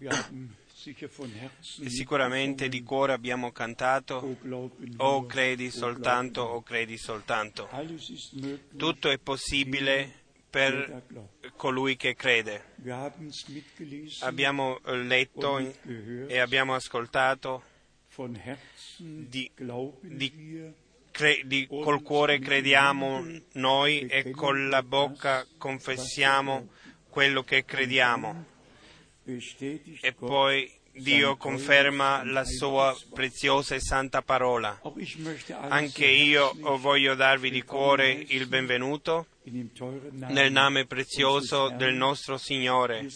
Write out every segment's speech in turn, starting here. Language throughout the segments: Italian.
Herzen Sicuramente di cuore abbiamo cantato O glauben O wir, credi o soltanto, o credi soltanto. Tutto è possibile per colui che crede. Abbiamo letto e abbiamo ascoltato di- di- cre- di- col cuore crediamo noi e con la bocca confessiamo quello che crediamo. E poi Dio conferma la sua preziosa e santa parola. Anche io voglio darvi di cuore il benvenuto nel nome prezioso del nostro Signore.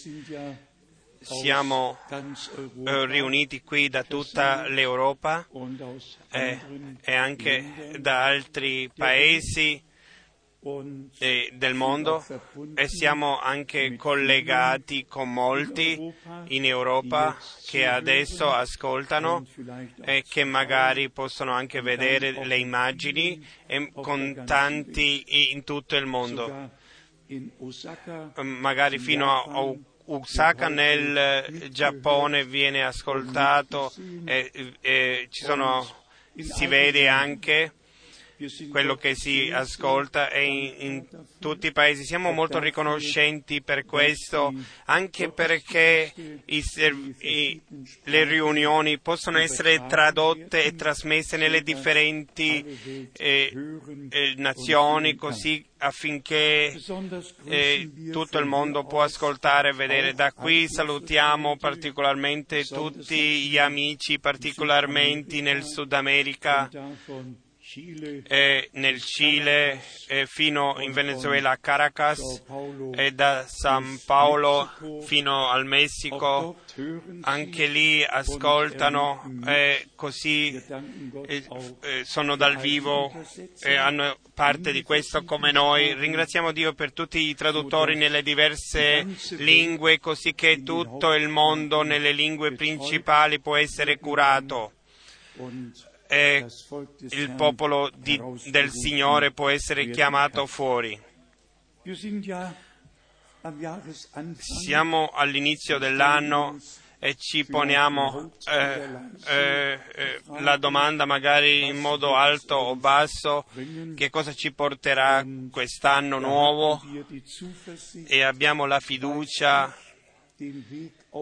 Siamo eh, riuniti qui da tutta l'Europa aus e, anche da altri paesi eh, del mondo e siamo anche collegati con molti in Europa che adesso ascoltano e che magari possono anche vedere le immagini e con tanti in tutto il mondo. magari fino a Osaka nel Giappone viene ascoltato e, e sono, si vede anche quello che si ascolta e in, in tutti i paesi. Siamo molto riconoscenti per questo, anche perché i i- le riunioni possono essere tradotte e trasmesse nelle differenti eh, eh, nazioni così affinché e wir tutto il mondo può ascoltare e vedere. Da qui. Salutiamo particolarmente tutti gli amici, particolarmente nel Sud America, e nel Cile, fino in Venezuela a Caracas, e da San Paolo fino al Messico. Anche lì ascoltano e così sono dal vivo e hanno parte di questo come noi. Ringraziamo Dio per tutti i traduttori nelle diverse lingue, così che tutto il mondo nelle lingue principali può essere curato e il popolo di- del Signore può essere chiamato fuori. Siamo all'inizio dell'anno e ci poniamo eh, eh, eh, la domanda magari in modo alto o basso che cosa ci porterà quest'anno nuovo? E abbiamo la fiducia.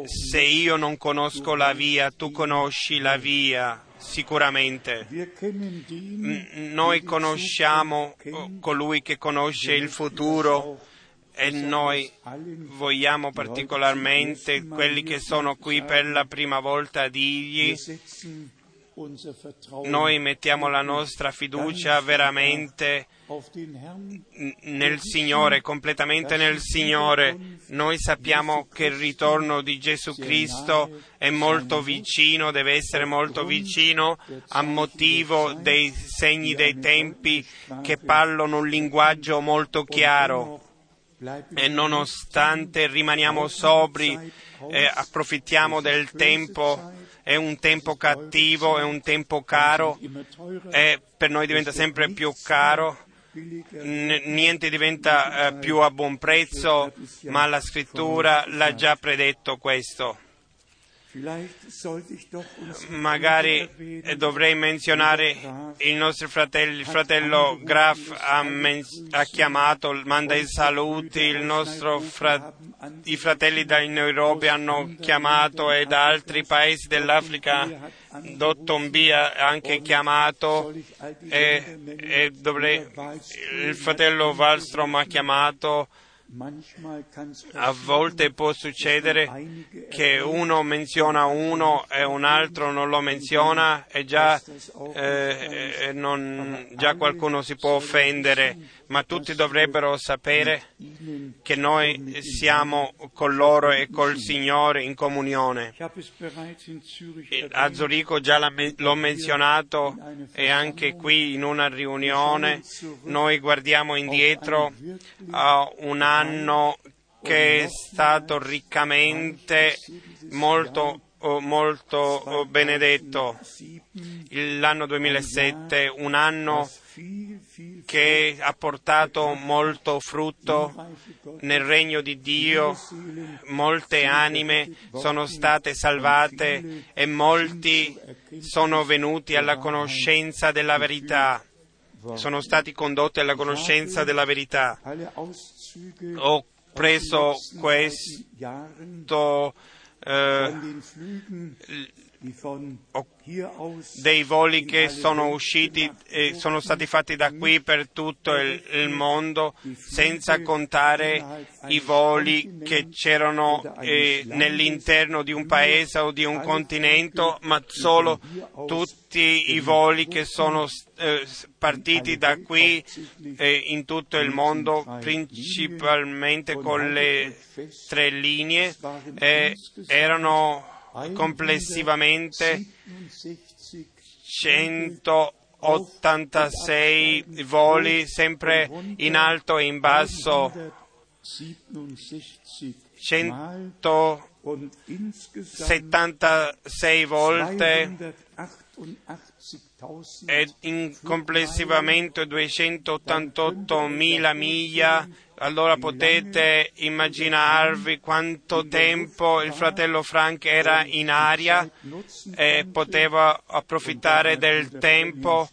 Se io non conosco la via tu conosci la via sicuramente. Noi conosciamo oh, colui che conosce il futuro e noi vogliamo particolarmente quelli che sono qui per la prima volta dirgli noi mettiamo la nostra fiducia veramente nel Signore, completamente nel Signore. Noi sappiamo che il ritorno di Gesù Cristo è molto vicino, deve essere molto vicino a motivo dei segni dei tempi che parlano un linguaggio molto chiaro. E nonostante rimaniamo sobri e approfittiamo del tempo, è un tempo cattivo, è un tempo caro e per noi diventa sempre più caro. N- niente diventa eh, più a buon prezzo, ma la scrittura l'ha già predetto questo. Magari dovrei menzionare i nostri fratelli, il fratello Graf ha, men- ha chiamato, manda i saluti, il nostro fra- i fratelli da Nairobi hanno chiamato e da altri paesi dell'Africa, Dottombia ha anche chiamato e, e dovrei, il fratello Wallstrom ha chiamato a volte può succedere che uno menziona uno e un altro non lo menziona e già, eh, eh, non- già qualcuno si può offendere, ma tutti dovrebbero sapere che noi siamo con loro e col Signore in comunione. A Zurigo già l'ho menzionato e anche qui in una riunione noi guardiamo indietro a un anno che è stato riccamente molto oh, molto oh, benedetto. L'anno 2007, un anno che ha portato molto frutto nel regno di Dio, molte anime sono state salvate e molti sono venuti alla conoscenza della verità, sono stati condotti alla conoscenza della verità. Ho preso questo eh, dei voli che sono usciti e sono stati fatti da qui per tutto il, il mondo, senza contare i voli che c'erano eh, nell'interno di un paese o di un continente, ma solo tutti i voli che sono eh, partiti da qui eh, in tutto il mondo, principalmente con le tre linee, erano complessivamente 186 voli sempre in alto e in basso, 176 volte e in complessivamente 288.000 miglia allora potete immaginarvi quanto tempo il fratello Frank era in aria e poteva approfittare del tempo.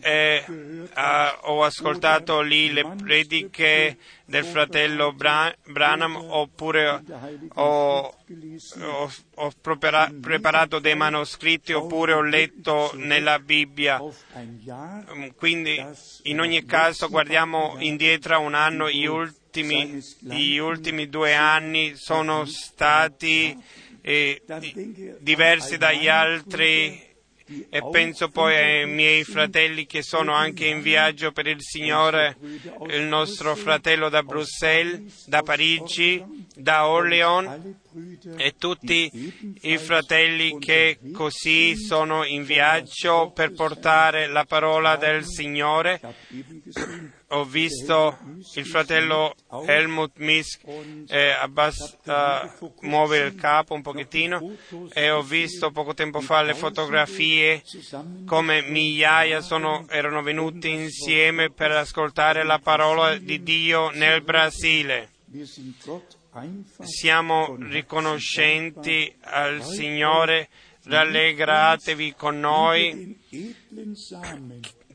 E, uh, ho ascoltato lì le prediche del fratello Bra- Branham oppure ho, ho, ho prepara- preparato dei manoscritti oppure ho letto nella Bibbia. Quindi in ogni caso guardiamo indietro un anno, gli ultimi, gli ultimi due anni sono stati eh, diversi dagli altri e penso poi ai miei fratelli che sono anche in viaggio per il Signore, il nostro fratello da Bruxelles, da Parigi, da Orléans e tutti i fratelli che così sono in viaggio per portare la parola del Signore. Ho visto il fratello Helmut Misk eh, abbass- uh, muovere il capo un pochettino e ho visto poco tempo fa le fotografie come migliaia sono, erano venuti insieme per ascoltare la parola di Dio nel Brasile siamo riconoscenti al Signore, rallegratevi con noi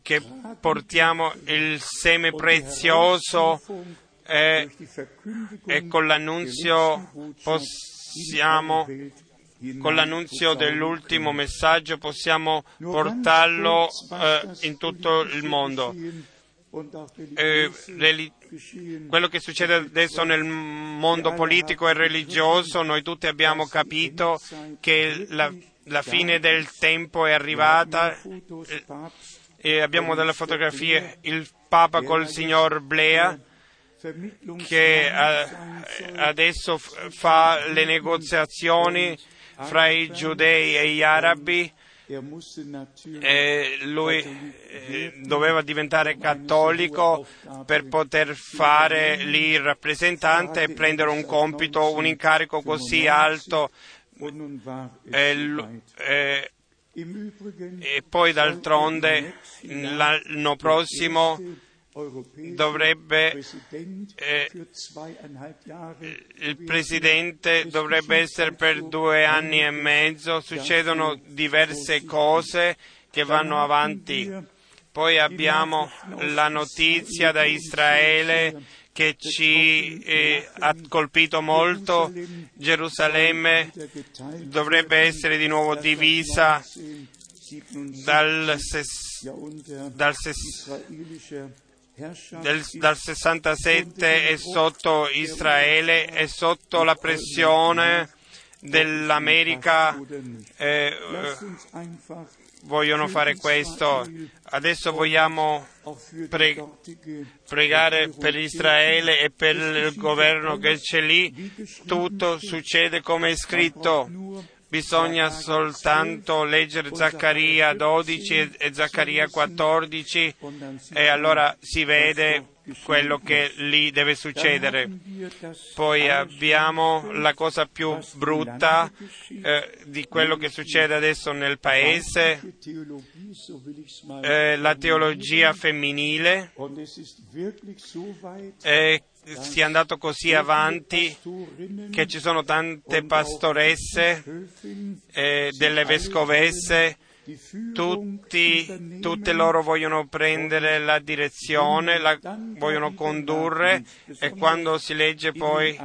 che portiamo il seme prezioso e, e con l'annunzio possiamo con l'annunzio dell'ultimo messaggio possiamo portarlo eh, in tutto il mondo. Eh, quello che succede adesso nel mondo politico e religioso, noi tutti abbiamo capito che la, la fine del tempo è arrivata e abbiamo delle fotografie il Papa col signor Blea che adesso fa le negoziazioni fra i giudei e gli arabi e lui eh, doveva diventare cattolico per poter fare lì il rappresentante e prendere un compito, un incarico così alto. E, e, e poi d'altronde l'anno prossimo dovrebbe eh, il presidente dovrebbe essere per due anni e mezzo, succedono diverse cose che vanno avanti. Poi abbiamo la notizia da Israele che ci eh, ha colpito molto. Gerusalemme dovrebbe essere di nuovo divisa dal, ses, dal ses, del, dal 67 è sotto Israele, è sotto la pressione dell'America. Eh, vogliono fare questo. Adesso vogliamo pre- pregare per Israele e per il governo che c'è lì. Tutto succede come è scritto. Bisogna soltanto leggere Zaccaria 12 e, Zaccaria 14 e allora si vede quello che lì deve succedere. Poi abbiamo la cosa più brutta eh, di quello che succede adesso nel paese, eh, la teologia femminile. Eh, si è andato così avanti che ci sono tante pastoresse, eh, delle vescovesse, tutti, tutte loro vogliono prendere la direzione, la vogliono condurre e quando si legge poi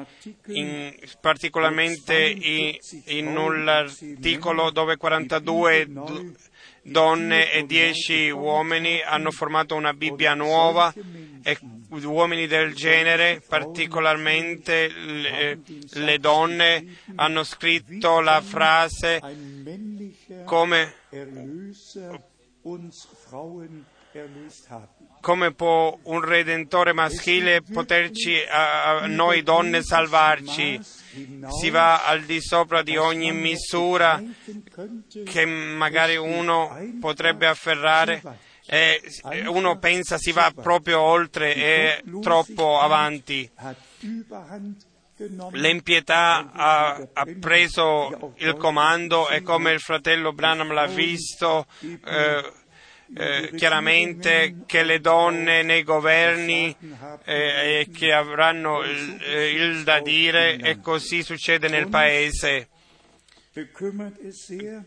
in, particolarmente in, in un articolo dove 42 donne e 10 uomini hanno formato una Bibbia nuova e uomini del genere, particolarmente le, le donne, hanno scritto la frase come come può un redentore maschile poterci, a noi donne, salvarci? Si va al di sopra di ogni misura che magari uno potrebbe afferrare e uno pensa si va proprio oltre e troppo avanti. L'impietà ha, ha, preso il comando e come il fratello Branham l'ha visto eh, eh, chiaramente che le donne nei governi eh, che avranno il, eh, il da dire e così succede nel paese.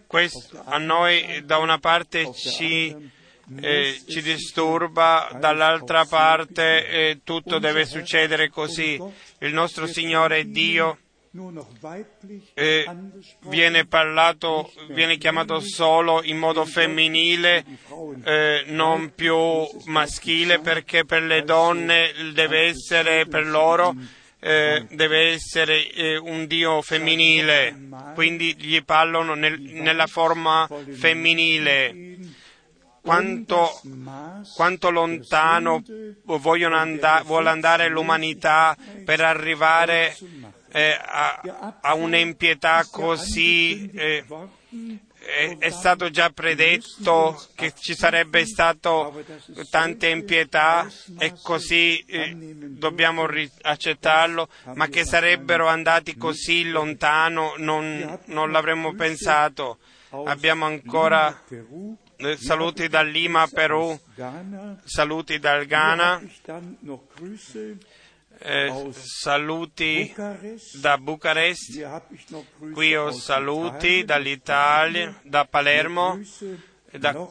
Questo a noi da una parte ci eh, ci disturba, dall'altra parte eh, tutto deve succedere così. Il nostro Signore Dio eh, viene parlato, viene chiamato solo in modo femminile, eh, non più maschile, perché per le donne deve essere per loro. Eh, deve essere eh, un Dio femminile, quindi gli parlano nel, nella forma femminile quanto, quanto lontano andare, vuole andare l'umanità per arrivare eh, a, a, un'impietà così. Eh, è, è, stato già predetto che ci sarebbe stato tanta impietà e così eh, dobbiamo ri- accettarlo, ma che sarebbero andati così lontano non, non l'avremmo pensato. Abbiamo ancora eh, saluti da Lima, Perù, saluti dal Ghana, eh, saluti da Bucarest, qui ho saluti dall'Italia, da Palermo, da,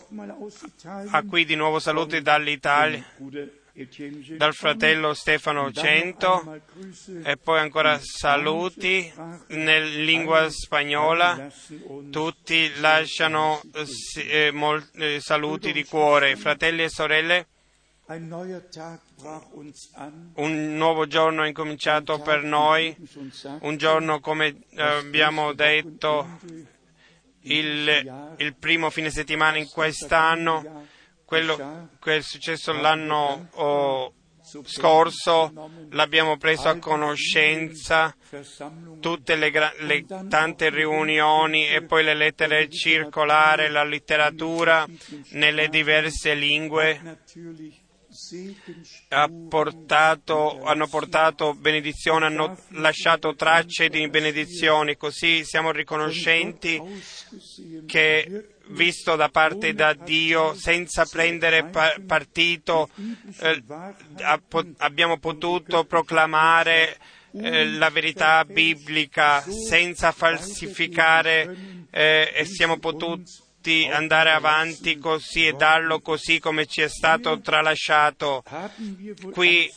ah, qui di nuovo saluti dall'Italia dal fratello Stefano Cento e poi ancora saluti nella lingua spagnola. Tutti lasciano eh, eh, saluti di cuore. Fratelli e sorelle, un nuovo giorno è incominciato per noi, un giorno come abbiamo detto il, il primo fine settimana in quest'anno quello che è successo l'anno oh, scorso l'abbiamo preso a conoscenza, tutte le, le, tante riunioni e poi le lettere circolari, la letteratura nelle diverse lingue ha portato, hanno portato benedizione, hanno lasciato tracce di benedizioni, così siamo riconoscenti che visto da parte da Dio senza prendere pa- partito, eh, abbiamo potuto proclamare eh, la verità biblica senza falsificare eh, e siamo potuti andare avanti così e darlo così come ci è stato tralasciato. Qui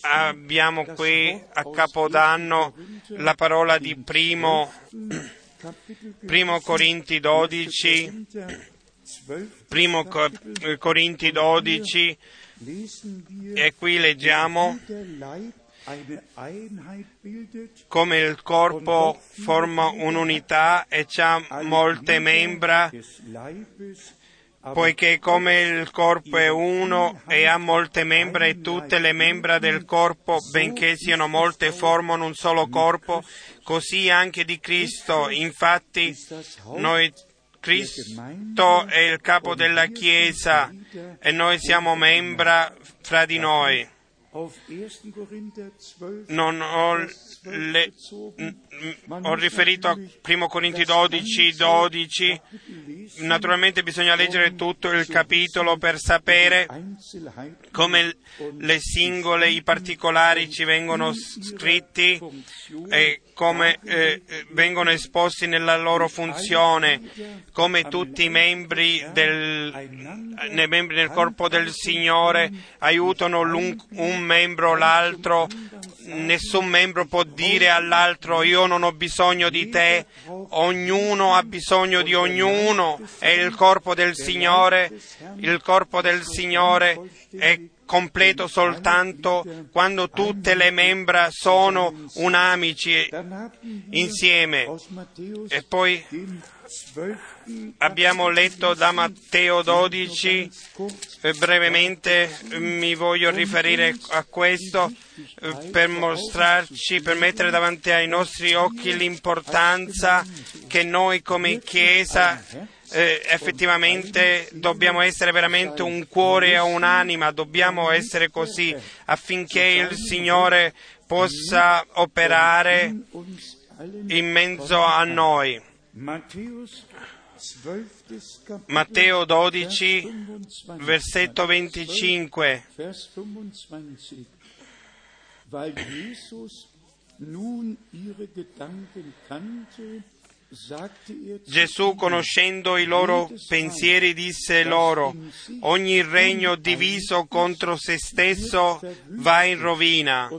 abbiamo qui a Capodanno la parola di primo Primo Corinti 12, primo Corinti 12, e qui leggiamo. Come il corpo forma un'unità e ha molte membra poiché come il corpo è uno e ha molte membra e tutte le membra del corpo, benché siano molte, formano un solo corpo, così anche di Cristo. Infatti noi Cristo è il capo della Chiesa e noi siamo membra fra di noi. Non ho, le, ho riferito a 1 Corinti 12, 12. Naturalmente bisogna leggere tutto il capitolo per sapere come le singole, i particolari ci vengono scritti e come eh, vengono esposti nella loro funzione, come tutti i membri del, membri del corpo del Signore aiutano un membro o l'altro, nessun membro può dire all'altro io non ho bisogno di te, ognuno ha bisogno di ognuno, è il corpo del Signore, il corpo del Signore è completo soltanto quando tutte le membra sono unamici insieme. E poi abbiamo letto da Matteo 12, brevemente mi voglio riferire a questo per mostrarci, per mettere davanti ai nostri occhi l'importanza che noi come Chiesa eh, effettivamente dobbiamo essere veramente un cuore e un'anima, dobbiamo essere così affinché il Signore possa operare in mezzo a noi. Matteo 12, versetto 25. Weil Jesus nun ihre Gedanken kannte, Gesù, conoscendo i loro pensieri, disse loro, ogni regno diviso contro se stesso va in rovina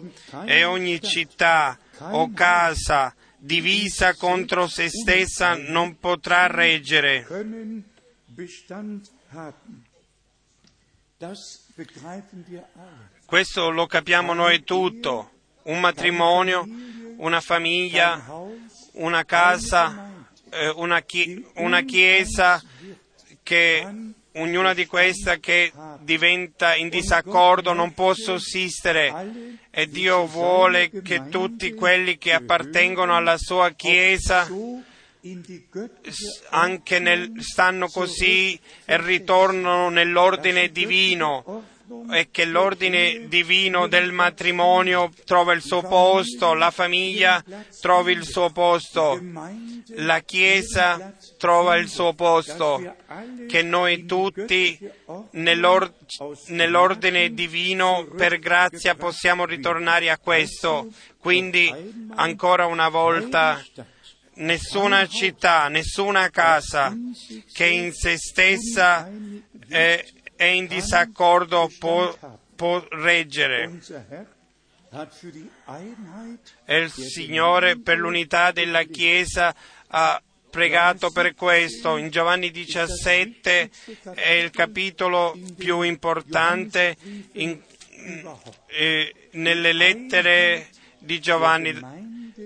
e ogni città o casa divisa contro se stessa non potrà reggere. Questo lo capiamo noi tutto. Un matrimonio, una famiglia, una casa, eh, una, chi- una chiesa che ognuna di queste che diventa in disaccordo non può sussistere e Dio vuole che tutti quelli che appartengono alla sua Chiesa anche nel, stanno così e ritornano nell'ordine divino e che l'ordine divino del matrimonio trova il suo posto, la famiglia trovi il suo posto, la Chiesa trova il suo posto, che noi tutti nell'or- nell'ordine divino per grazia possiamo ritornare a questo. Quindi ancora una volta nessuna città, nessuna casa che in se stessa è, è in disaccordo può, può reggere. E il Signore per l'unità della Chiesa ha pregato per questo. In Giovanni 17 è il capitolo più importante in, eh, nelle lettere di Giovanni,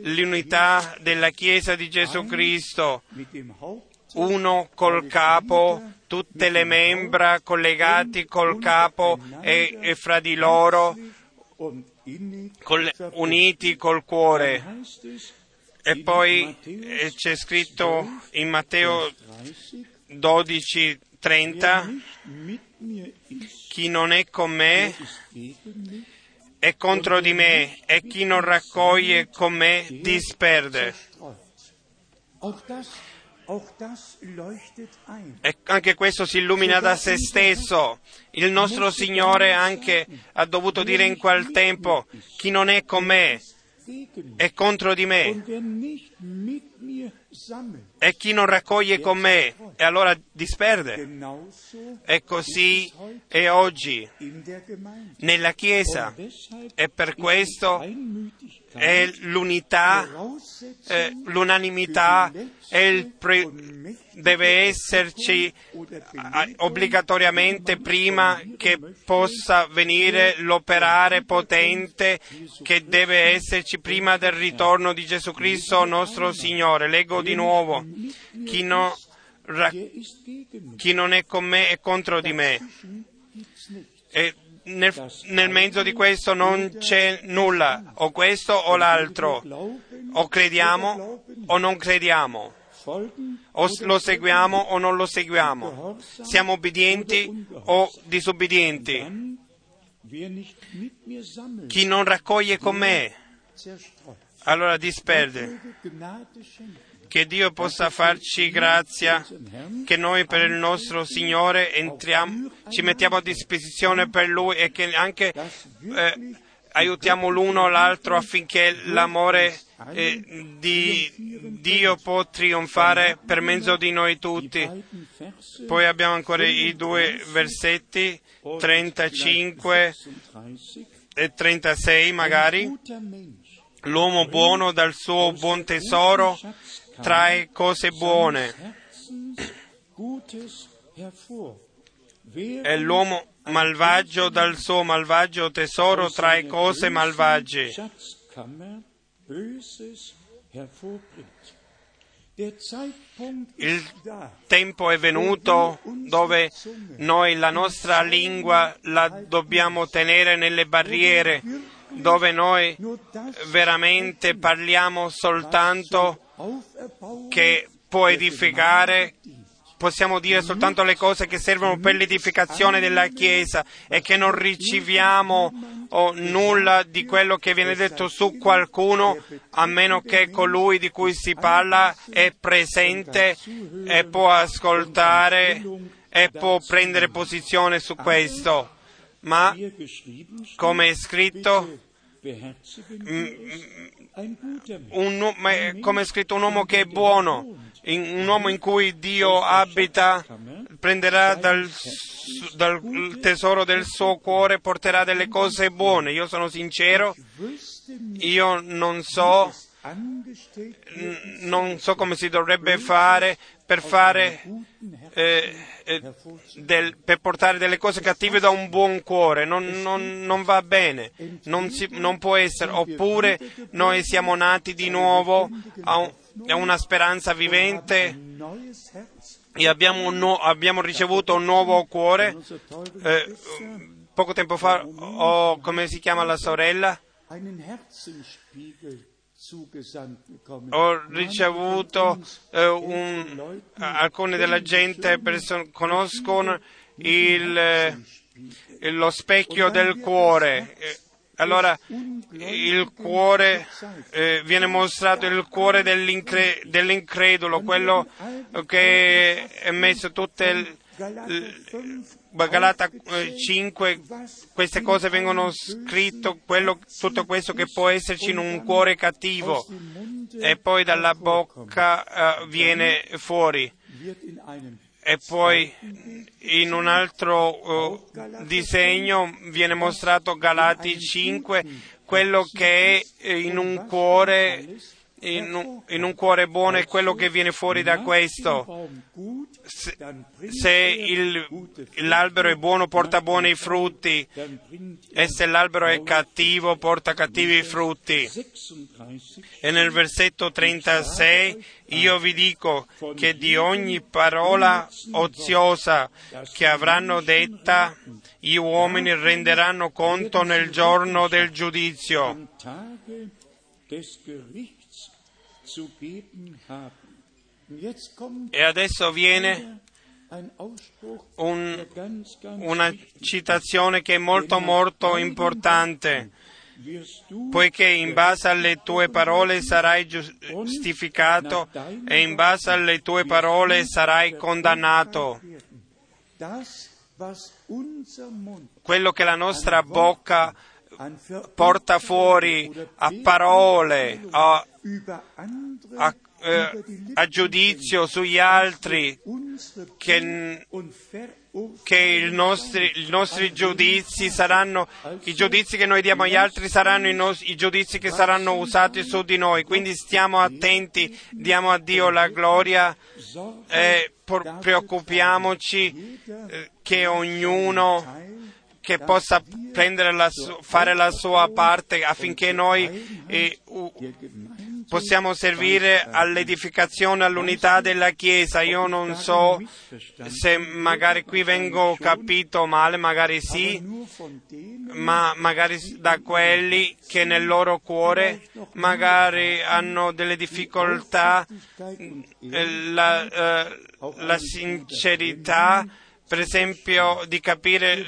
l'unità della Chiesa di Gesù Cristo, uno col capo, tutte le membra collegati col capo e, e fra di loro col, uniti col cuore. E poi eh, c'è scritto in Matteo 12, 30, chi non è con me è contro di me e chi non raccoglie con me disperde. E anche questo si illumina da se stesso. Il nostro Signore anche ha dovuto dire in quel tempo, chi non è con me è contro di me. E chi non raccoglie con me e allora disperde. E così è oggi nella Chiesa. E per questo è l'unità, eh, l'unanimità pre- deve esserci obbligatoriamente prima che possa venire l'operare potente che deve esserci prima del ritorno di Gesù Cristo nostro Signore. Leggo di nuovo. Chi, no, ra- chi non è con me è contro di me. E nel, nel mezzo di questo non c'è nulla, o questo o l'altro, o crediamo o non crediamo, o lo seguiamo o non lo seguiamo, siamo obbedienti o disobbedienti. Chi non raccoglie con me, allora disperde. Che Dio possa farci grazia, che noi per il nostro Signore entriamo, ci mettiamo a disposizione per Lui e che anche eh, aiutiamo l'uno o l'altro affinché l'amore eh, di Dio può trionfare per mezzo di noi tutti. Poi abbiamo ancora i due versetti 35 36. e 36 magari. L'uomo buono dal suo buon tesoro trae cose buone. E l'uomo malvagio dal suo malvagio tesoro trae cose malvagie. Il tempo è venuto dove noi la nostra lingua la dobbiamo tenere nelle barriere, dove noi veramente parliamo soltanto che può edificare, possiamo dire soltanto le cose che servono per l'edificazione della Chiesa e che non riceviamo nulla di quello che viene detto su qualcuno a meno che colui di cui si parla è presente e può ascoltare e può prendere posizione su questo. Ma come è scritto, un, come è scritto, un uomo che è buono, un uomo in cui Dio abita, prenderà dal, dal tesoro del suo cuore, porterà delle cose buone. Io sono sincero, io non so, non so come si dovrebbe fare per fare eh, eh, del- per portare delle cose cattive da un buon cuore, non, non- non va bene, non, si- non può essere, oppure noi siamo nati di nuovo a, un- a una speranza vivente e abbiamo, nu- abbiamo ricevuto un nuovo cuore. Eh, poco tempo fa ho, come si chiama la sorella, ho ricevuto eh, un, alcune della gente perso- conoscono il, eh, lo specchio del cuore. Eh, Allora il cuore eh, viene mostrato il cuore dell'incre- dell'incredulo, quello che è messo tutte Galata eh, 5, queste cose vengono scritte, quello- tutto questo che può esserci in un cuore cattivo e poi dalla bocca eh, viene fuori e poi in un altro eh, disegno viene mostrato Galati 5 quello che è in un cuore in un, in un cuore buono è quello che viene fuori da questo se, se il- l'albero è buono porta buoni frutti. bringt e se l'albero è cattivo porta cattivi frutti. 36 E nel versetto 36 io vi dico che di ogni parola oziosa che avranno detta gli uomini renderanno conto nel giorno del giudizio. E adesso viene un- una citazione che è molto molto importante, poiché in base alle tue parole sarai giustificato e in base alle tue parole sarai condannato. Quello che la nostra bocca porta fuori a parole, a, a- eh, a giudizio sugli altri, che, che i nostri, i nostri giudizi saranno, i giudizi che noi diamo agli altri saranno i, nos- i giudizi che saranno usati su di noi. Quindi stiamo attenti, diamo a Dio la gloria e por- preoccupiamoci eh, che ognuno che possa la su- fare la sua parte affinché noi eh, u- possiamo servire all'edificazione, all'unità della Chiesa. Io non so se magari qui vengo capito male, magari sì, ma magari da quelli che nel loro cuore magari hanno delle difficoltà, la, eh, la sincerità, per esempio, di capire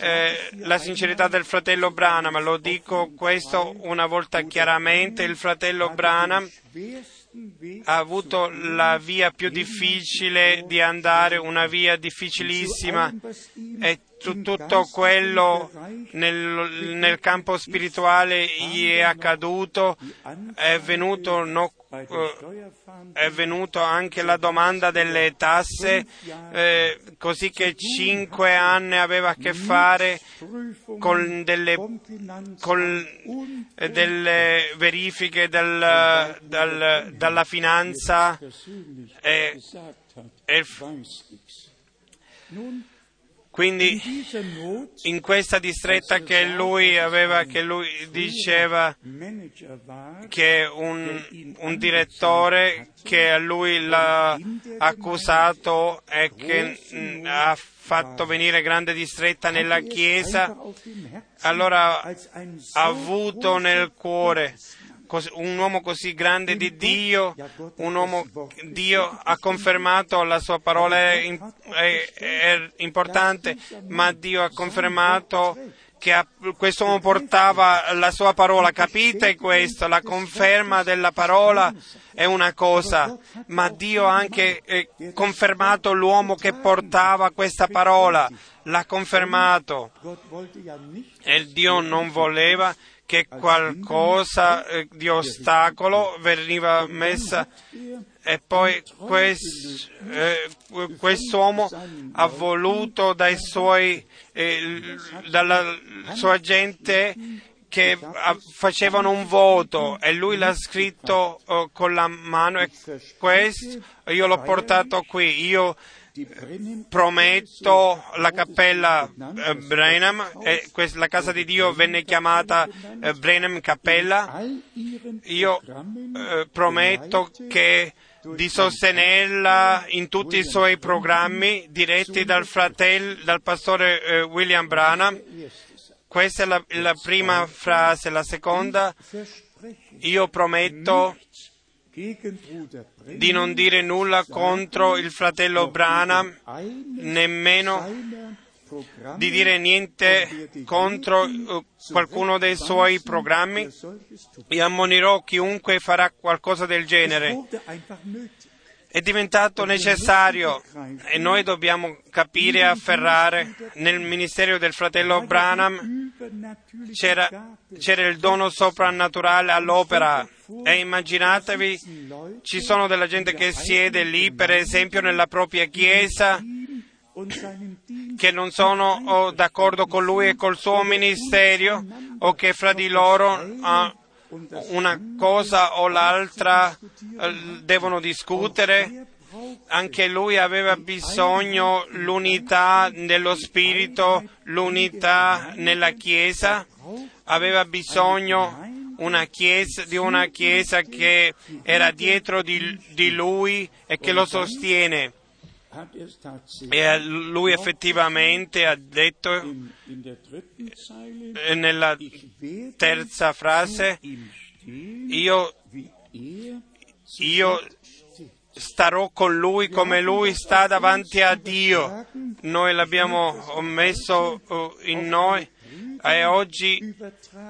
eh, la sincerità del fratello Branham, lo dico questo una volta chiaramente, il fratello Branham ha avuto la via più difficile di andare, una via difficilissima e tutto quello nel, nel campo spirituale gli è accaduto, è venuto no, è venuto anche la domanda delle tasse, eh, così che cinque anni aveva a che fare con delle, con delle verifiche del, dal, dalla finanza e, e quindi in questa distretta che lui aveva, che lui diceva che un, un direttore che a lui l'ha accusato e che ha fatto venire grande distretta nella Chiesa, allora ha avuto nel cuore un uomo così grande di Dio, un uomo, Dio ha confermato la sua parola è, è, è importante, ma Dio ha confermato che questo uomo portava la sua parola, capite questo? La conferma della parola è una cosa, ma Dio ha anche eh, confermato l'uomo che portava questa parola, l'ha confermato. E Dio non voleva che qualcosa eh, di ostacolo veniva messa e poi quest, eh, quest'uomo ha voluto dai suoi, eh, dalla sua gente che facevano un voto e lui l'ha scritto uh, con la mano e questo io l'ho portato qui. Io prometto la cappella eh, Brenham, la casa di Dio venne chiamata eh, Brenham Cappella. Io eh, prometto che di sostenerla in tutti i suoi programmi diretti dal fratello, dal pastore William Branham. Questa è la, la prima frase. La seconda, io prometto di non dire nulla contro il fratello Branham, nemmeno di dire niente contro uh, qualcuno dei suoi programmi e ammonirò chiunque farà qualcosa del genere. È diventato necessario e noi dobbiamo capire e afferrare. Nel ministero del fratello Branham c'era, c'era il dono soprannaturale all'opera e immaginatevi, ci sono della gente che siede lì, per esempio, nella propria chiesa, che non sono d'accordo con lui e col suo ministero, o che fra di loro una cosa o l'altra uh, devono discutere. Anche lui aveva bisogno l'unità nello spirito, l'unità nella Chiesa, aveva bisogno una chiesa, di una chiesa che era dietro di, di lui e che lo sostiene. E lui effettivamente ha detto nella terza frase, io, io starò con lui come lui sta davanti a Dio. Noi l'abbiamo messo in noi e oggi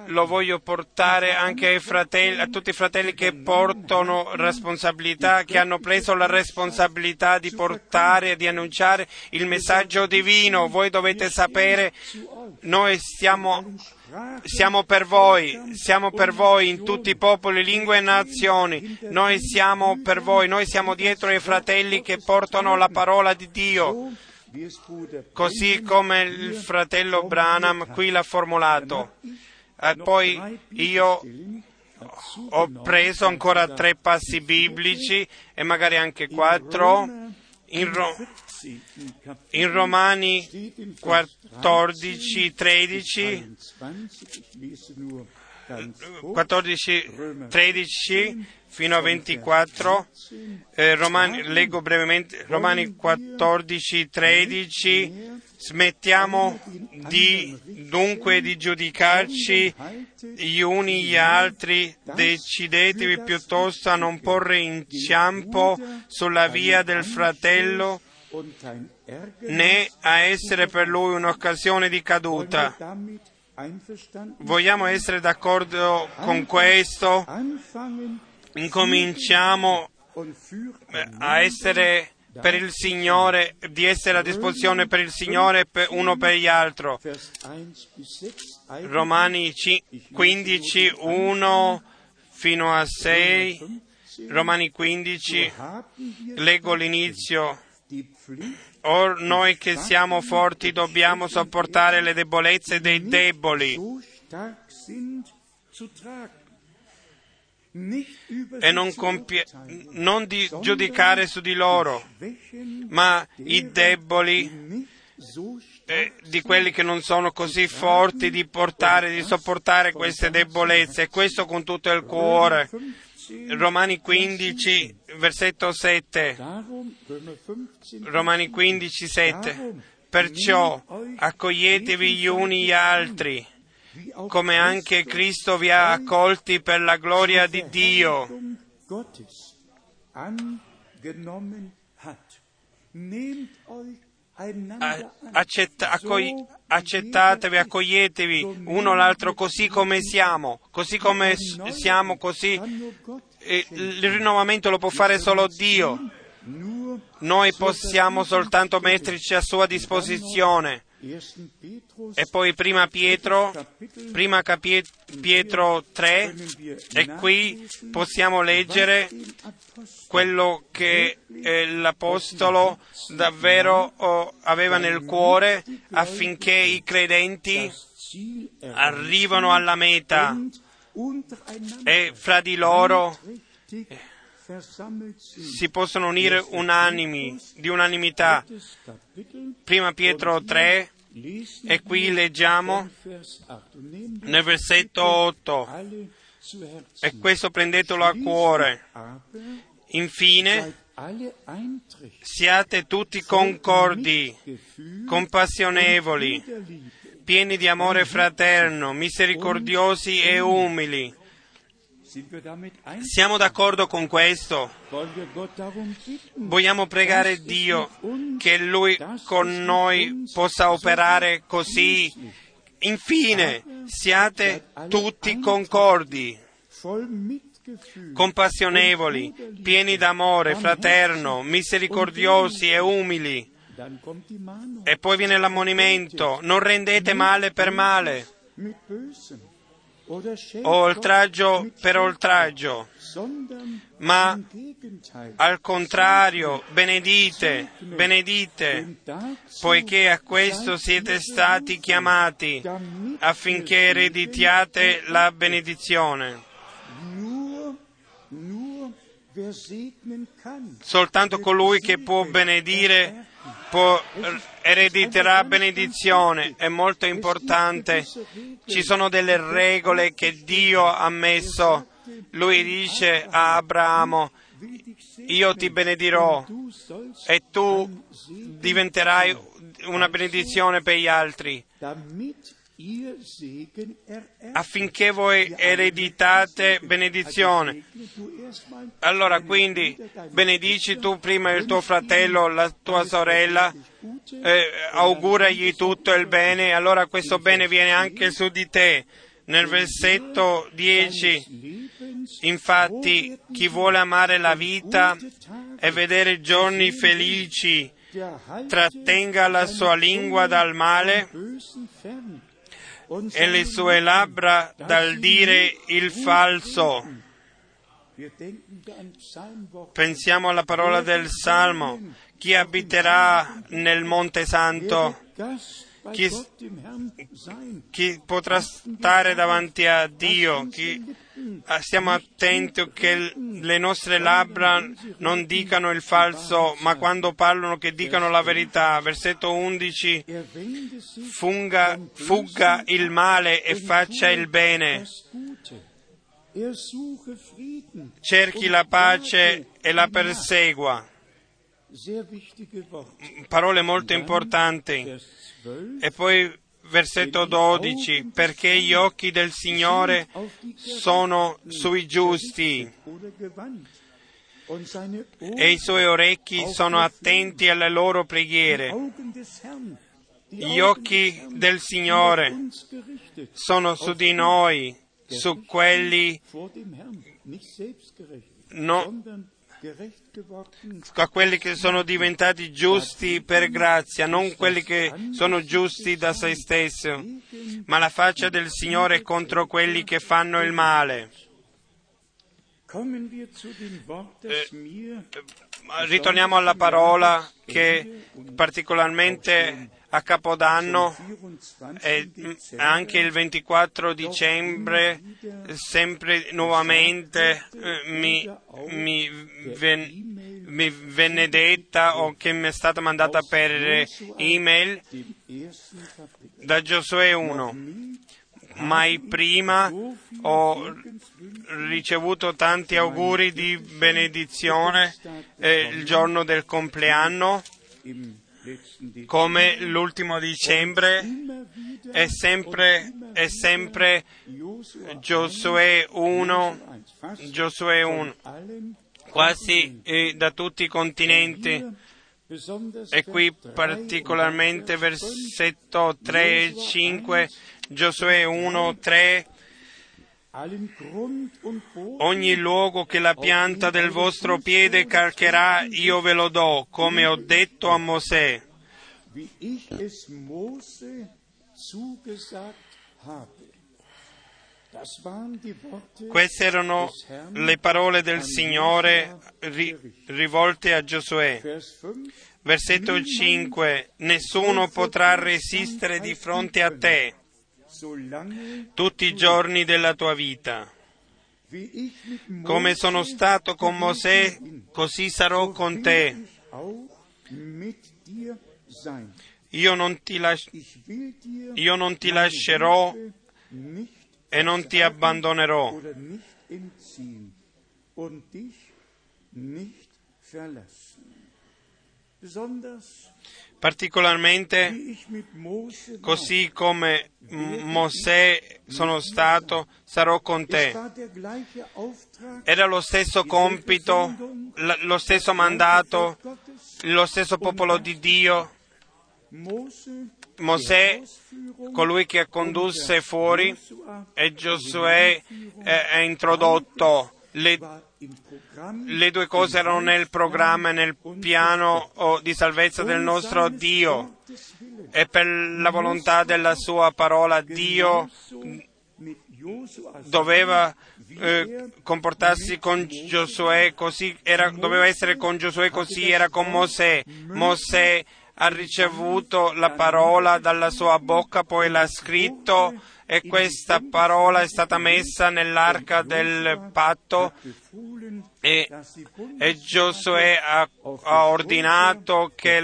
lo voglio portare anche fratelli, a tutti i fratelli che portano responsabilità, che hanno preso la responsabilità di portare e di annunciare il messaggio divino. Voi dovete sapere, noi stiamo siamo per voi, siamo per voi in tutti i popoli, lingue e nazioni. Noi siamo per voi, noi siamo dietro i fratelli che portano la parola di Dio così come il fratello Branham qui l'ha formulato. E poi io ho preso ancora tre passi biblici e magari anche quattro in, Ro- in Romani 14, 13 14, 13 fino a 24, eh, Romani, leggo brevemente, Romani 14, 13, smettiamo di, dunque di giudicarci gli uni gli altri, decidetevi piuttosto a non porre inciampo sulla via del fratello né a essere per lui un'occasione di caduta. Vogliamo essere d'accordo con questo? Incominciamo a essere per il Signore, di essere a disposizione per il Signore uno per gli altri. Romani 15, 1 fino a 6, Romani 15, leggo l'inizio. Or noi che siamo forti dobbiamo sopportare le debolezze dei deboli. e non, compie, non di giudicare su di loro, ma i deboli eh, di quelli che non sono così forti di portare, di sopportare queste debolezze, e questo con tutto il cuore. Romani 15, versetto 7. Romani 15, 7. Perciò accoglietevi gli uni gli altri come anche Cristo vi ha accolti per la gloria di Dio. Accetta, accogli, accettatevi, accoglietevi uno l'altro così come siamo, così come siamo, così. Il rinnovamento lo può fare solo Dio. Noi possiamo soltanto metterci a sua disposizione. E poi prima Pietro, prima Pietro 3, e qui possiamo leggere quello che eh, l'Apostolo davvero aveva nel cuore affinché i credenti arrivano alla meta. e fra di loro si possono unire unanimi, di unanimità. Prima Pietro 3, e qui leggiamo nel versetto 8, e questo prendetelo a cuore. Infine, siate tutti concordi, compassionevoli, pieni di amore fraterno, misericordiosi e umili. Siamo d'accordo con questo? Vogliamo pregare Dio che Lui con noi possa operare così. Infine, siate tutti concordi, compassionevoli, pieni d'amore fraterno, misericordiosi e umili. E poi viene l'ammonimento, non rendete male per male oltraggio per oltraggio, ma al contrario benedite, benedite, poiché a questo siete stati chiamati affinché ereditiate la benedizione. Soltanto colui che può benedire può, erediterà benedizione. È molto importante. Ci sono delle regole che Dio ha messo. Lui dice a Abramo, io ti benedirò e tu diventerai una benedizione per gli altri affinché voi ereditate benedizione. Allora quindi benedici tu prima il tuo fratello, la tua sorella, eh, auguragli tutto il bene, allora questo bene viene anche su di te. Nel versetto 10, infatti, chi vuole amare la vita e vedere giorni felici, trattenga la sua lingua dal male e le sue labbra dal dire il falso. Pensiamo alla parola del Salmo. Chi abiterà nel Monte Santo? Chi, chi potrà stare davanti a Dio? Chi, Ah, stiamo attenti che le nostre labbra non dicano il falso, ma quando parlano che dicano la verità. Versetto 11, funga, fugga il male e faccia il bene. er cerchi la pace e la persegua. Worte. Parole molto importanti. Vers 12. E poi versetto 12, perché gli occhi del Signore sono sui giusti e i suoi orecchi sono attenti alle loro preghiere. Gli occhi del Signore sono su di noi, su quelli no- a quelli che sono diventati giusti per grazia, non quelli che sono giusti da se stesso, ma la faccia del Signore contro quelli che fanno il male. Das mir Ritorniamo alla parola che particolarmente a Capodanno 24 e anche il 24 dicembre sempre nuovamente eh, mi, mi ven- mi venne detta o che mi è stata mandata per email ersten Kapitel. da Giosuè 1. Mai prima ho ricevuto tanti auguri di benedizione eh, il giorno del compleanno, come l'ultimo dicembre è sempre, è sempre Giosuè 1, 1, fast Giosuè 1, allen quasi eh, da tutti i continenti. E qui Vers 3 particolarmente und Vers 5, versetto 3 e 5, Giosuè 1, 3, ogni luogo che la pianta del vostro piede calcherà io ve lo do, come ho detto a Mosè. Queste erano le parole del Signore rivolte a Giosuè. Vers 5. Versetto 5. Nessuno potrà resistere di fronte a te tutti i giorni della tua vita. Come sono stato con Mosè, così sarò con te. Io non ti, las- io non ti lascerò e non ti abbandonerò. Particolarmente così come Mosè sono stato, sarò con te. Era lo stesso compito, lo stesso mandato, lo stesso popolo di Dio. Mosè, colui che condusse fuori, e Giosuè ha introdotto. Le, le due cose erano nel programma e nel piano oh, di salvezza del nostro Dio. E per la volontà della sua parola Dio doveva eh, comportarsi con Giosuè così era, doveva essere con Giosuè così era con Mosè. Mosè ha ricevuto la parola dalla sua bocca, poi l'ha scritto e questa parola è stata messa nell'arca del patto e, e Giosuè ha, ha ordinato che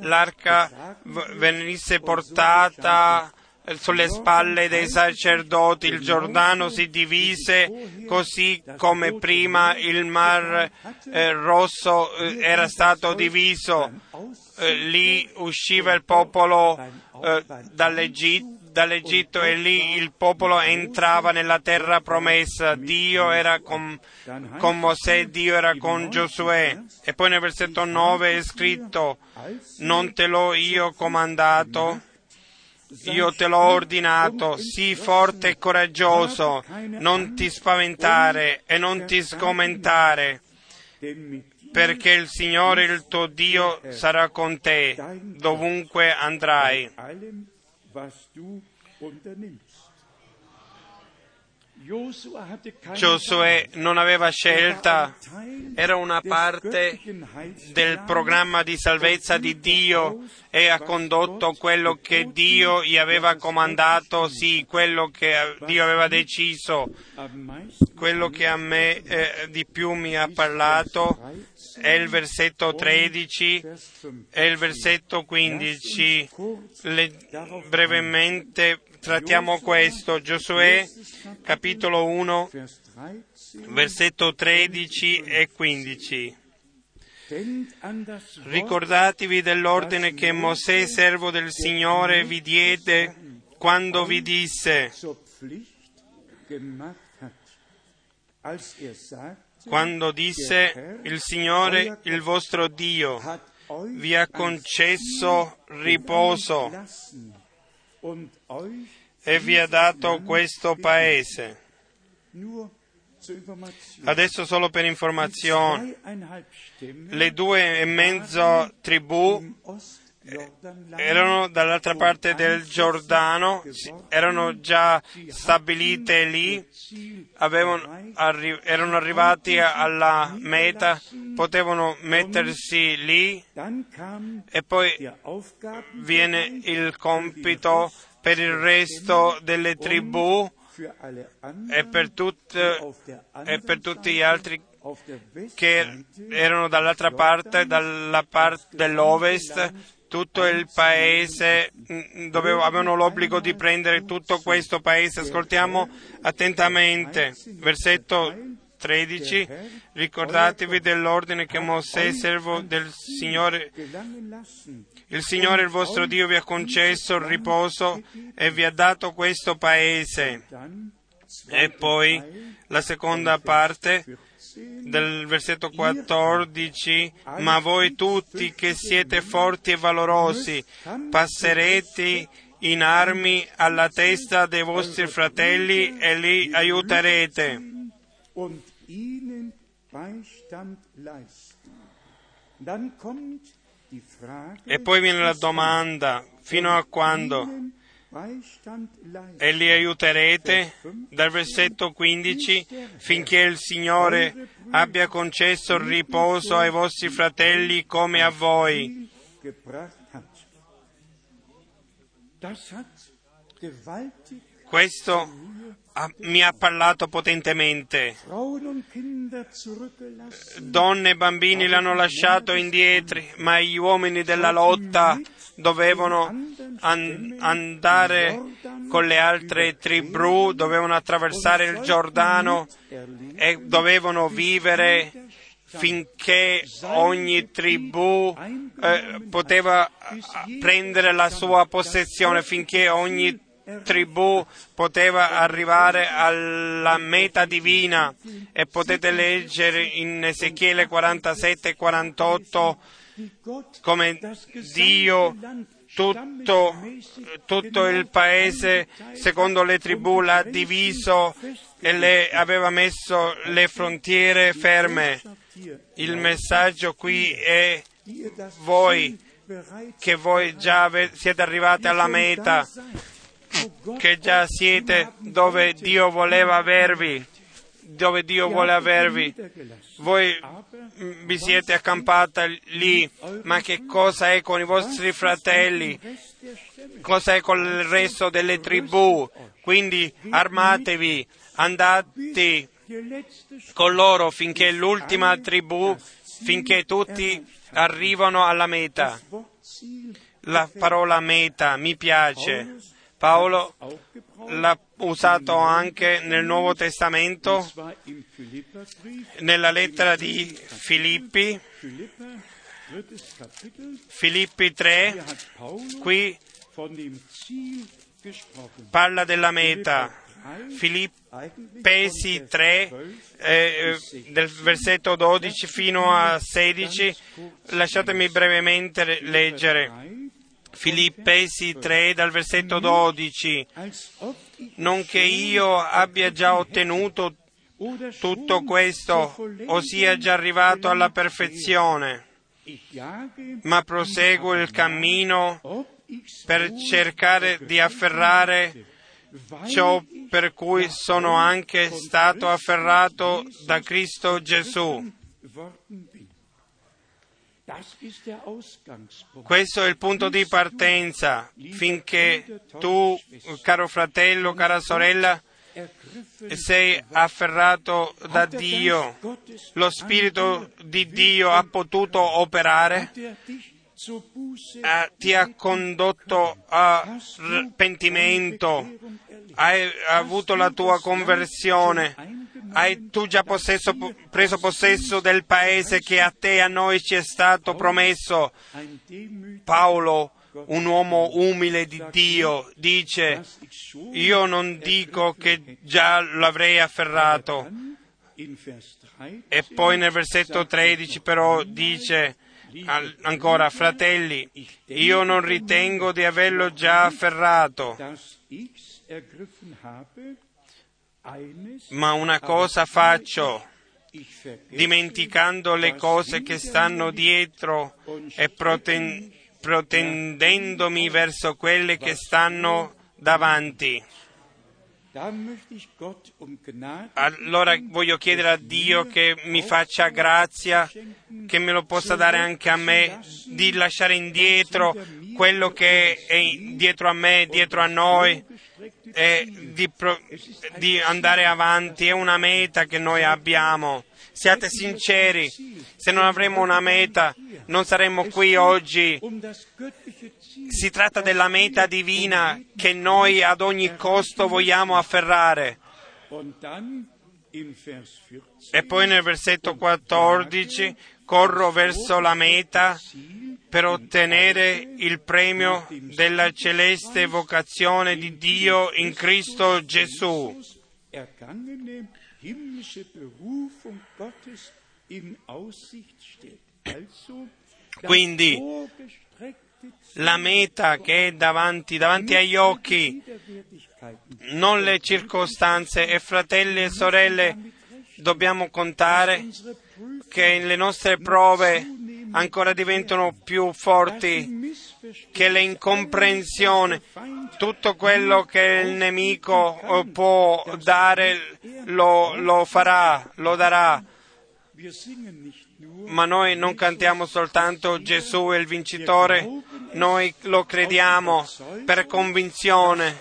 l'arca venisse portata sulle spalle dei sacerdoti, il Giordano si divise così come prima il mar eh, rosso eh, era stato diviso, Eh, lì usciva il popolo dall'Egitto dall'Egitto e lì il popolo entrava nella terra promessa. Dio era con, con Mosè, Dio era con Giosuè. E poi nel versetto 9 è scritto, non te l'ho io comandato, io te l'ho ordinato, sii forte e coraggioso, non ti spaventare e non ti sgomentare, perché il Signore il tuo Dio sarà con te dovunque andrai. Giosuè non aveva scelta, Teil era una parte del programma di salvezza di Dio e ha condotto quello che Dio gli aveva comandato, sì, quello che Dio aveva deciso, quello che a me eh, di più mi ha parlato è il versetto 13 Vers 5. e il versetto 15. Le- brevemente trattiamo questo. Giosuè, capitolo 1, Vers 13. versetto 13 e 15. Denkt an das Wort, Ricordatevi dell'ordine che Mosè, servo del Signore, vi diede quando vi disse, quando disse, il Signore, il vostro Dio, vi ha concesso riposo e vi ha dato questo paese. Adesso solo per informazione, le due e mezzo tribù erano dall'altra parte del Giordano, erano già stabilite lì, avevano- arri- erano arrivati alla meta, potevano mettersi lì e poi viene il compito per il resto delle tribù e per, der e per tutti gli altri che erano dall'altra parte, dalla parte dell'ovest, tutto il paese mm, doveva- avevano l'obbligo di prendere tutto questo paese. Ascoltiamo attentamente. Versetto 13. Ricordatevi dell'ordine che Mosè, servo del Signore, il Signore il vostro Dio vi ha concesso il riposo e vi ha dato questo paese. E poi la seconda parte del versetto 14, ma voi tutti che siete forti e valorosi, passerete in armi alla testa dei vostri fratelli e li aiuterete. E poi viene la domanda, fino a quando? E li aiuterete? Dal versetto 15, finché il Signore abbia concesso il riposo ai vostri fratelli come a voi. Questo ha- mi ha parlato potentemente. Donne e bambini l'hanno lasciato indietro, ma gli uomini della lotta dovevano an- andare con le altre tribù, dovevano attraversare il Giordano e dovevano vivere finché ogni tribù eh, poteva prendere la sua possessione, finché ogni tribù poteva arrivare alla meta divina. E potete leggere in Ezechiele 47 e 48 come Dio tutto, tutto il paese secondo le tribù l'ha diviso e le aveva messo le frontiere ferme. Il messaggio qui è voi che voi già siete arrivati alla meta, che già siete dove Dio voleva avervi, dove Dio vuole avervi. Voi vi siete accampati lì, ma che cosa è con i vostri fratelli? Cosa è con il resto delle tribù? Quindi armatevi, andate con loro finché l'ultima tribù, finché tutti arrivano alla meta. La parola meta mi piace. Paolo l'ha usato anche nel Nuovo Testamento, nella lettera di Filippi, Filippi 3, hier hat Paulus qui parla della meta. Filippesi 3, eh, del versetto 12 fino a 16, lasciatemi brevemente re- leggere. Filippesi 3 dal versetto 12, Als ob ich non che io abbia già ottenuto tutto questo zur Vollendung o sia già arrivato alla perfezione, ma proseguo il cammino per cercare di afferrare ciò per cui sono anche stato afferrato da Cristo Gesù. Questo è il punto di partenza. finché tu, caro fratello, cara sorella, sei afferrato da Dio. Lo Spirito di Dio ha potuto operare, eh, ti ha condotto a pentimento, hai avuto la tua conversione, Hai tu già possesso- preso possesso del paese che a te e a noi ci è stato promesso? Paolo, un uomo umile di Dio, dice, io non dico che già l'avrei afferrato. dann in Vers 13 E poi nel versetto 13 però dice ancora, fratelli, io non ritengo di averlo già afferrato, ma una cosa faccio, dimenticando le cose che stanno dietro e proten- protendendomi verso quelle che stanno davanti. Allora voglio chiedere a Dio che mi faccia grazia, che me lo possa dare anche a me, di lasciare indietro quello che è dietro a me, dietro a noi, e di, pro- di andare avanti. È una meta che noi abbiamo. Siate sinceri, se non avremo una meta non saremmo qui oggi. Si tratta della meta divina che noi ad ogni costo vogliamo afferrare. und dann in Vers 14 E poi nel versetto 14 corro verso la meta per ottenere il premio della celeste vocazione di Dio in Cristo Gesù. Quindi, La meta che è davanti, davanti agli occhi, non le circostanze. E fratelli e sorelle, dobbiamo contare che le nostre prove ancora diventano più forti, che le incomprensioni, tutto quello che il nemico può dare lo, lo farà, lo darà. Ma noi non cantiamo soltanto Gesù è il vincitore, noi lo crediamo per convinzione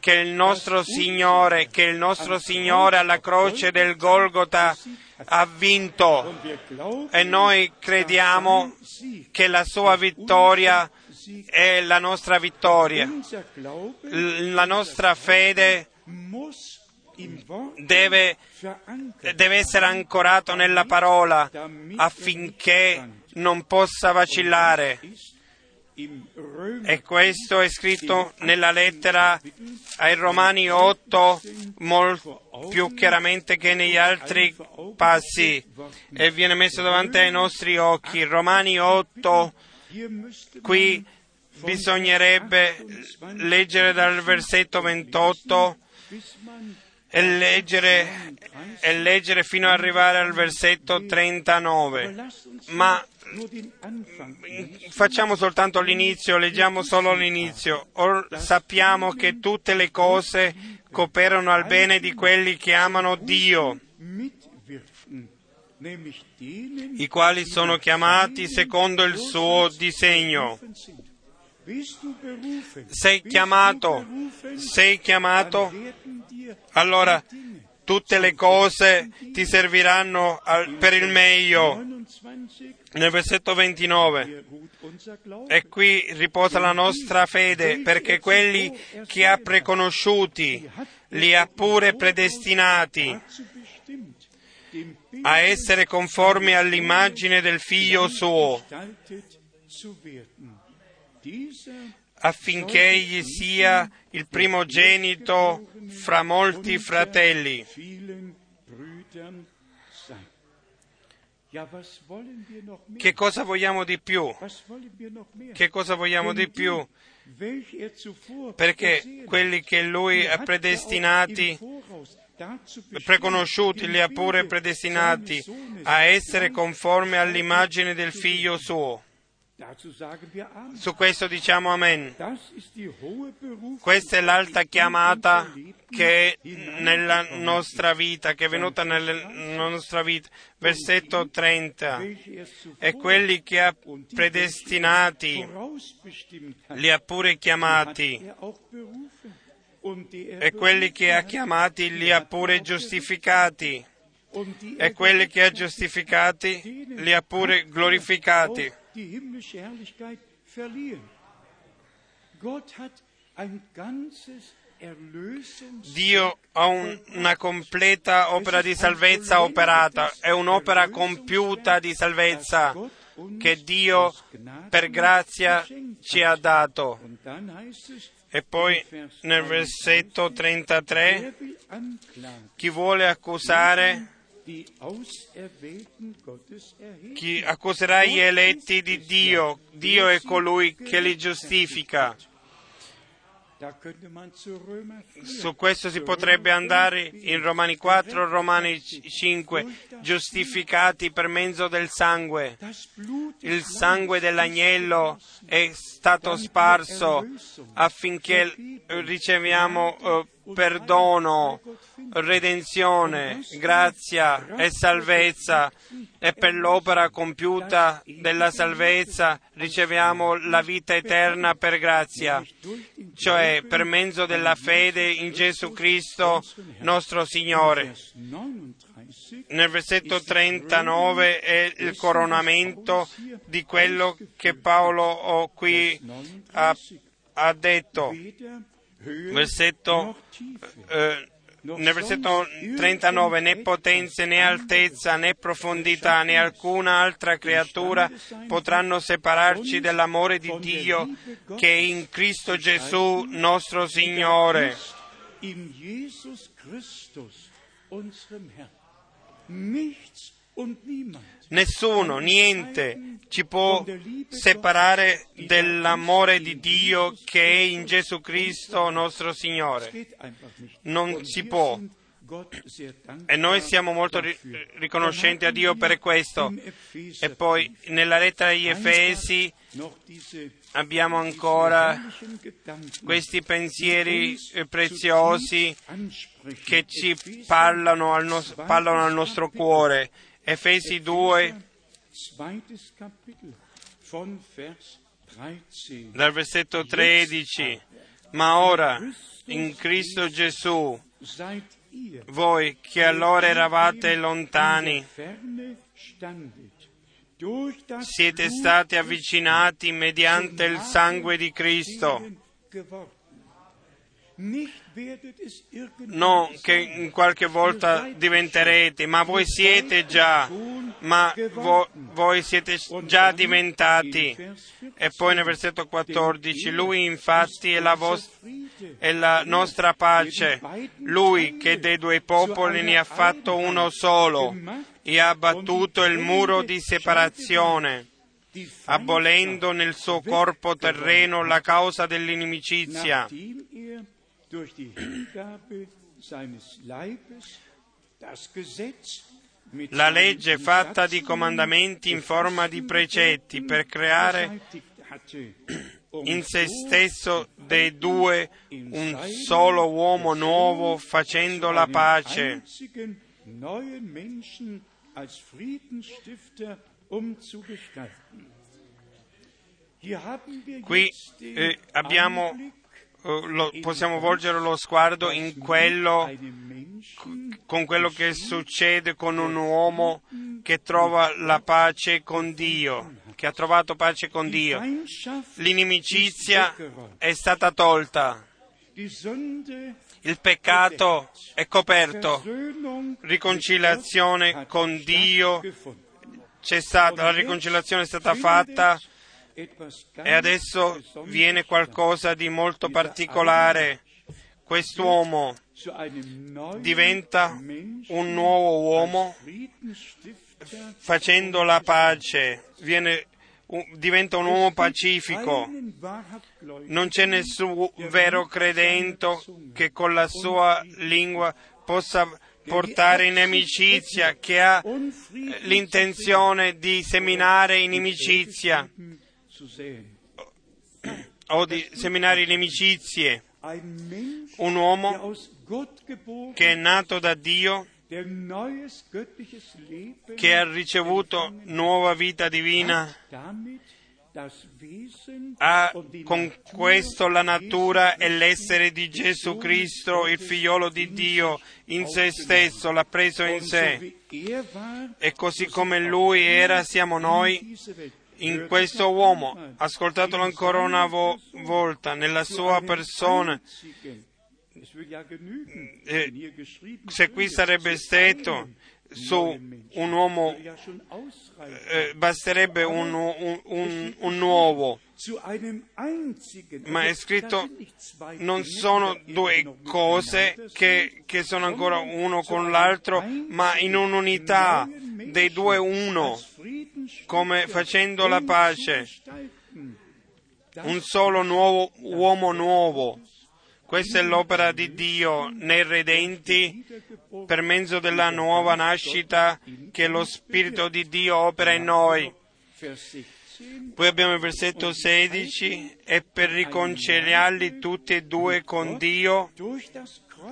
che il nostro Signore, che il nostro Signore alla croce del Golgota ha vinto e noi crediamo che la sua vittoria è la nostra vittoria. La nostra fede deve, deve essere ancorato nella parola affinché non possa vacillare. E questo è scritto nella lettera ai Romani 8 molto più chiaramente che negli altri passi e viene messo davanti ai nostri occhi. Romani 8, hier müsste qui bisognerebbe leggere dal versetto 28 bis man e leggere, e leggere fino ad arrivare al versetto 39. lasst uns Ma facciamo soltanto l'inizio, leggiamo solo l'inizio. Or sappiamo che tutte le cose cooperano al bene di quelli che amano Dio, i quali sono chiamati secondo il suo disegno. Sei chiamato, sei chiamato, allora tutte le cose ti serviranno per il meglio. 29, Nel versetto 29. hier ruht unser Glaube. E qui riposa la nostra fede, perché quelli che ha preconosciuti li ha pure predestinati a essere conformi all'immagine del figlio suo, affinché egli sia il primogenito fra molti fratelli. Che cosa vogliamo di più? Che cosa vogliamo di più? Er Perché quelli che lui ha predestinati preconosciuti li ha pure predestinati a essere conformi all'immagine del figlio suo. Su questo diciamo amen. Questa è l'alta chiamata che è nella nostra vita, che è venuta nella nostra vita. Versetto 30. welche er zuvor E quelli che ha predestinati hat, li ha pure chiamati. er er E quelli che ha chiamati li ha pure giustificati. E er quelli che ha giustificati li ha pure glorificati. Die himmlische Herrlichkeit verliehen. Gott hat ein ganzes Dio ha un- una completa opera di salvezza operata, è un'opera compiuta di salvezza che Dio per grazia ci ha dato. E poi nel versetto 33, wer will anklagen, chi vuole accusare, chi accuserà gli eletti di Dio, Dio è colui che li giustifica. Da könnte man zu Römer 4, Su questo si potrebbe andare in Romani 4, Romani 5, giustificati per mezzo del sangue. Il sangue dell'agnello è stato sparso affinché riceviamo perdono, redenzione, grazia e salvezza e per l'opera compiuta della salvezza riceviamo la vita eterna per grazia, cioè per mezzo della fede in Gesù Cristo nostro Signore. Vers 39 Nel versetto 39 è il coronamento di quello che Paolo oh, qui ha, ha detto. Versetto, Tiefe, eh, nel versetto 39 né potenze né altezza né profondità né alcuna altra creatura potranno separarci dell'amore di Dio che è in Cristo Gesù nostro Signore. Nessuno, niente ci può separare dell'amore di Dio che è in Gesù Cristo nostro Signore. Non si può. E noi siamo molto riconoscenti a Dio per questo. E poi nella lettera agli Efesi abbiamo ancora questi pensieri eh, preziosi che ci parlano al, nos- parlano al nostro cuore. Efesi 2, Zweites Kapitel von Vers 13. dal versetto 13. Ma ora, in Cristo Gesù, voi che allora eravate lontani, siete stati avvicinati mediante il sangue di Cristo. Non che in qualche volta diventerete, ma voi siete già, ma vo- voi siete già diventati. E poi nel versetto 14, lui infatti è la, vos- è la nostra pace, lui che dei due popoli ne ha fatto uno solo e ha abbattuto il muro di separazione, abolendo nel suo corpo terreno la causa dell'inimicizia. La legge fatta di comandamenti in forma di precetti per creare um in se so stesso dei due un solo uomo nuovo facendo la pace. Qui eh, abbiamo, lo- possiamo volgere lo sguardo in quello, con quello che succede con un uomo che trova la pace con Dio, che ha trovato pace con Dio. L'inimicizia è stata tolta, il peccato è coperto, riconciliazione con Dio c'è stata, la riconciliazione è stata fatta e adesso viene qualcosa di molto particolare. Quest'uomo diventa un nuovo uomo facendo la pace, viene, diventa un uomo pacifico. Non c'è nessun vero credente che con la sua lingua possa portare in amicizia, che ha l'intenzione di seminare inimicizia o di seminare inimicizie. Un uomo che è nato da Dio, che ha ricevuto nuova vita divina, ha con questo la natura e l'essere di Gesù Cristo, il figliolo di Dio, in se stesso, l'ha preso in sé. E così come lui era, siamo noi in questo uomo. Ascoltatelo ancora una vo- volta, nella sua persona. Genügen, Eh, Se qui sarebbe einem su un uomo, eh, basterebbe un, un- un- un nuovo. Ma è scritto non sono due cose che, che sono ancora uno con l'altro, ma in un'unità dei due uno, come facendo la pace. un solo nuovo uomo nuovo. Questa è l'opera di Dio nei redenti per mezzo della nuova nascita che lo Spirito di Dio opera in noi. Vers 16. Poi abbiamo il versetto 16 e per riconciliarli tutti e due con Dio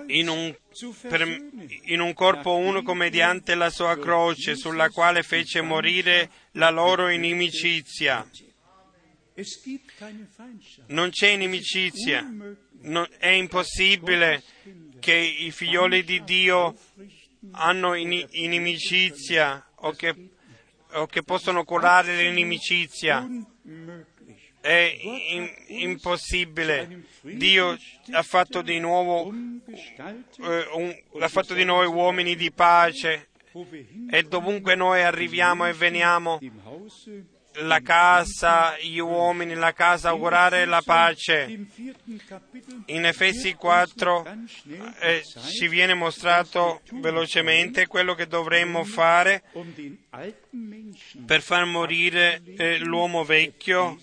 in un, per- in un corpo unico mediante la sua croce sulla quale fece morire la loro inimicizia. Non c'è inimicizia. Non- è impossibile che i figlioli di Dio hanno ini- inimicizia o che, o che possono curare l'inimicizia. È in- impossibile. Dio ha fatto di nuovo, eh, un- ha fatto di noi uomini di pace e dovunque noi arriviamo e veniamo, la casa, gli uomini, la casa, augurare la pace. In Efesi 4 ganz schnell eh, ci viene mostrato velocemente quello che dovremmo fare per far morire eh, l'uomo vecchio.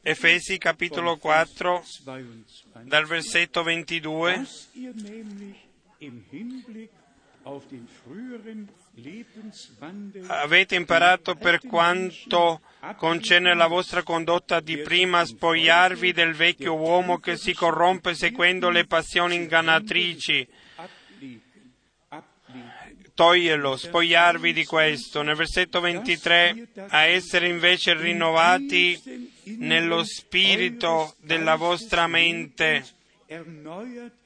Efesi capitolo 4 22. dal versetto 22. Avete imparato per quanto concerne la vostra condotta di prima spogliarvi del vecchio uomo che si corrompe seguendo le passioni ingannatrici. Toglierlo, spogliarvi di questo. Nel versetto 23, a essere invece rinnovati nello spirito della vostra mente erneuert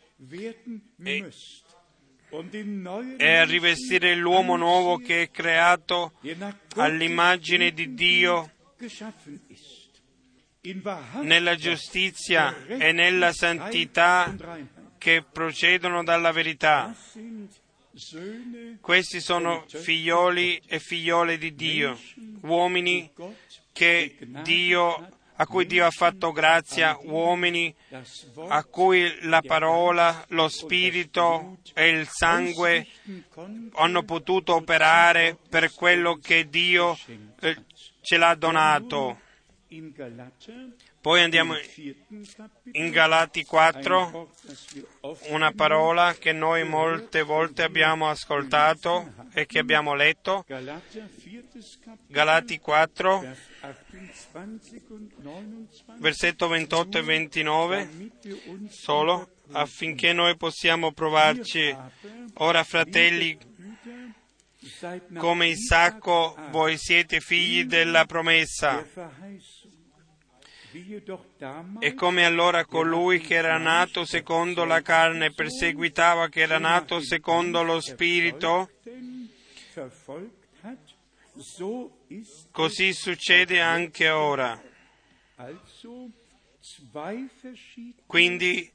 e a rivestire l'uomo nuovo che è creato all'immagine di Dio nella giustizia e nella santità che procedono dalla verità. Questi sono figlioli e figliole di Dio, uomini che Dio, a cui Dio ha fatto grazia, uomini a cui la parola, lo spirito e il sangue hanno potuto operare per quello che Dio eh, ce l'ha donato. Poi andiamo in Galati ein 4, Wort, das wir oft una parola che noi molte volte abbiamo ascoltato e che abbiamo letto. Galati 4, Vers 28 und 29, versetto 28 e 29, damit wir uns solo affinché noi possiamo provarci. Ora, fratelli, come Isacco, voi siete figli della promessa. E come allora colui che era nato secondo la carne perseguitava che era nato secondo lo spirito, così succede anche ora. Quindi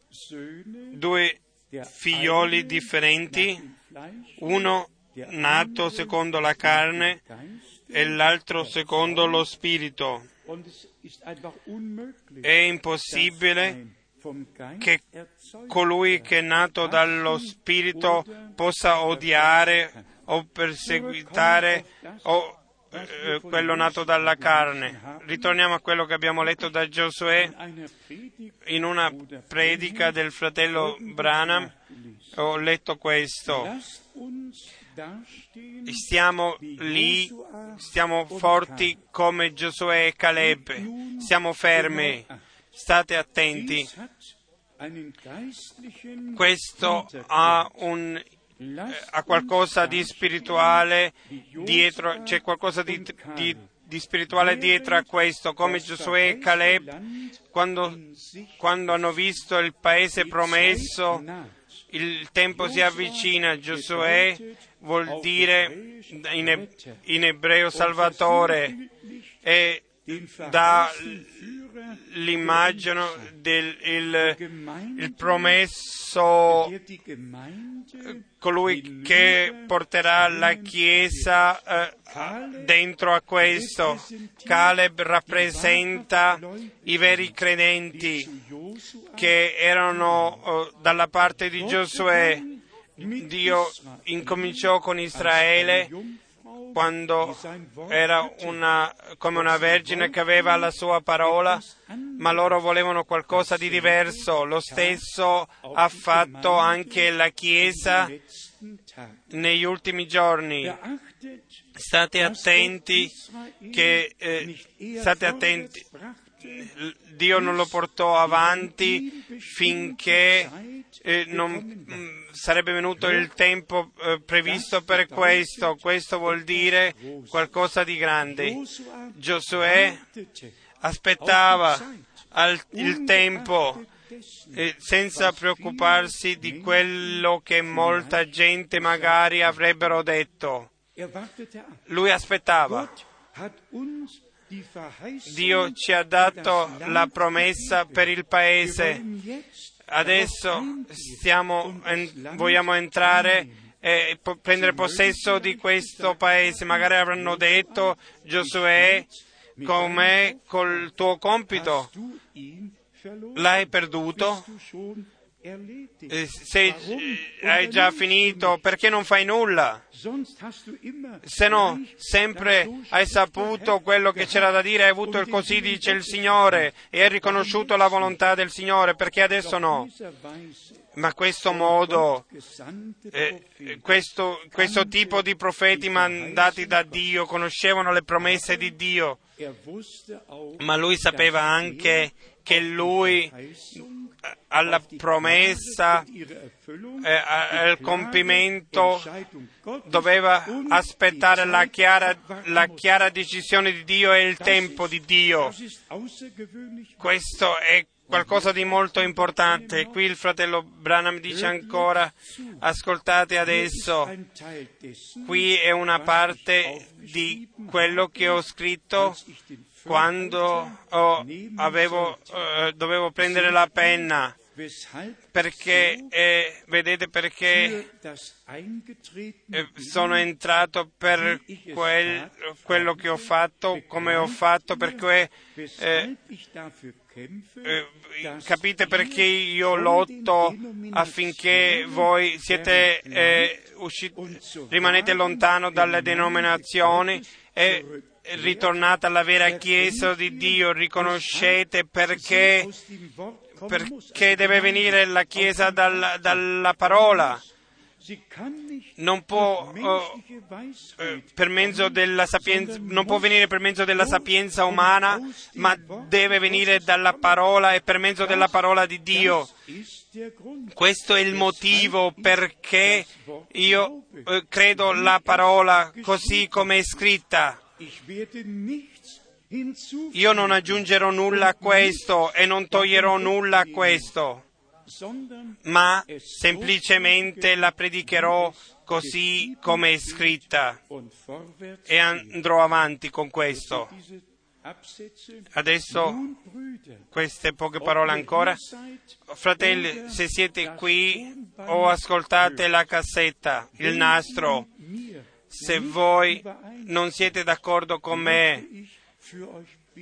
due figlioli differenti, uno nato secondo la carne e l'altro secondo lo spirito. È impossibile che colui che è nato dallo spirito possa odiare o perseguitare o eh, quello nato dalla carne. Ritorniamo a quello che abbiamo letto da Giosuè in una predica del fratello Branham. Ho letto questo. Stiamo lì, stiamo forti come Giosuè e Caleb. Stiamo fermi. State attenti. Questo ha un Lasst ha qualcosa di spirituale dietro, c'è qualcosa di, di- di spirituale dietro a questo, come Giosuè e Caleb quando, quando hanno visto il paese promesso. Il tempo si avvicina, Giosuè vuol dire in, ebreo Salvatore e dall'immagine del il, il promesso colui che porterà la Chiesa eh, dentro a questo. Caleb rappresenta i veri credenti che erano eh, dalla parte di Giosuè. Dio incominciò con Israele quando era una, come una vergine che aveva la sua parola, ma loro volevano qualcosa di diverso. Lo stesso ha fatto anche la Chiesa negli ultimi giorni. State attenti che eh, state attenti. Dio non lo portò avanti finché eh, non mm, sarebbe venuto il tempo eh, previsto per questo. Questo vuol dire qualcosa di grande. Giosuè aspettava al, il tempo eh, senza preoccuparsi di quello che molta gente magari avrebbero detto. Lui aspettava. Dio ci ha dato la promessa per il Paese. Adesso stiamo, vogliamo entrare e prendere possesso di questo Paese. Magari avranno detto Giosuè, com'è col tuo compito? L'hai perduto? Eh, se eh, hai già finito, perché non fai nulla? Se no, sempre hai saputo quello che c'era da dire, hai avuto il così dice il Signore e hai riconosciuto la volontà del Signore, perché adesso no? Ma questo modo, eh, questo, questo tipo di profeti mandati da Dio conoscevano le promesse di Dio, ma lui sapeva anche che lui alla promessa, eh, al compimento, doveva aspettare la chiara, la chiara decisione di Dio e il tempo di Dio. Questo è qualcosa di molto importante. Qui il fratello Branham dice ancora, ascoltate adesso, qui è una parte di quello che ho scritto quando oh, avevo, eh, dovevo prendere la penna, perché, eh, vedete perché eh, sono entrato per quel, quello che ho fatto, come ho fatto, perché eh, eh, capite perché io lotto affinché voi siete eh, usciti, rimanete lontano dalle denominazioni e ritornate alla vera Chiesa di Dio, riconoscete perché, perché deve venire la Chiesa dalla, dalla parola. Non può, oh, per mezzo della sapienza, non può venire per mezzo della sapienza umana, ma deve venire dalla parola e per mezzo della parola di Dio. Questo è il motivo perché io eh, credo la parola così come è scritta. Io non aggiungerò nulla a questo e non toglierò nulla a questo, ma semplicemente la predicherò così come è scritta. e andrò avanti con questo. Adesso queste poche parole ancora. Fratelli, se siete qui o ascoltate la cassetta, il nastro, se voi non siete d'accordo con me,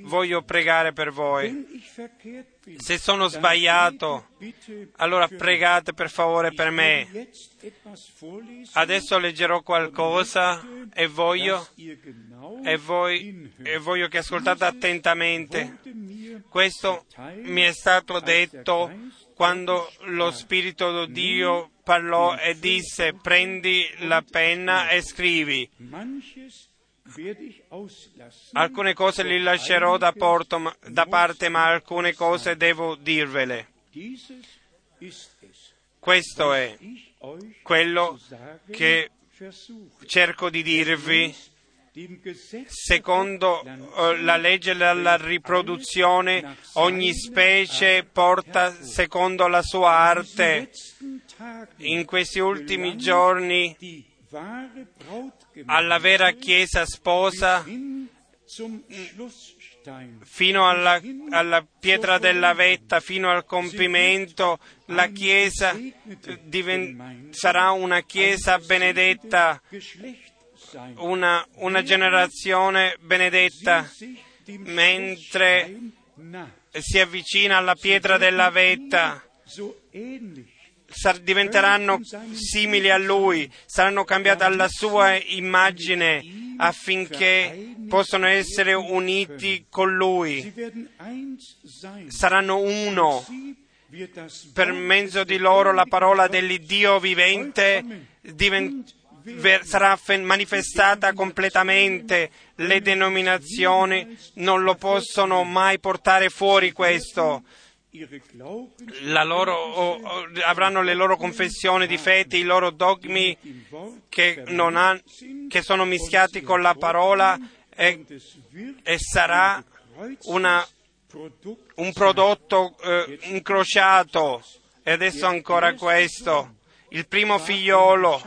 voglio pregare per voi. Se sono sbagliato, allora pregate per favore per me. Adesso leggerò qualcosa e voglio, e, voi, e voglio che ascoltate attentamente. Questo mi è stato detto quando lo Spirito di Dio parlò e disse prendi la penna e scrivi. Alcune cose li lascerò da, porto, da parte, ma alcune cose devo dirvele. Questo è quello che cerco di dirvi Secondo eh, la legge della riproduzione, ogni specie porta secondo la sua arte. In questi ultimi giorni alla vera Chiesa sposa fino alla, alla pietra della vetta, fino al compimento, la Chiesa diven- sarà una Chiesa benedetta. Una, una generazione benedetta, mentre si avvicina alla pietra della vetta. diventeranno simili a lui, saranno cambiati alla sua immagine affinché possano essere uniti con lui, saranno uno. Per mezzo di loro la parola dell'Iddio vivente diven- ver- sarà fe- manifestata completamente. Le denominazioni non lo possono mai portare fuori questo. loro- o- o- avranno le loro confessioni di fede, i loro dogmi che, han- che sono mischiati con la parola e, e sarà una- un prodotto eh, incrociato. E adesso ancora questo. Il primo figliolo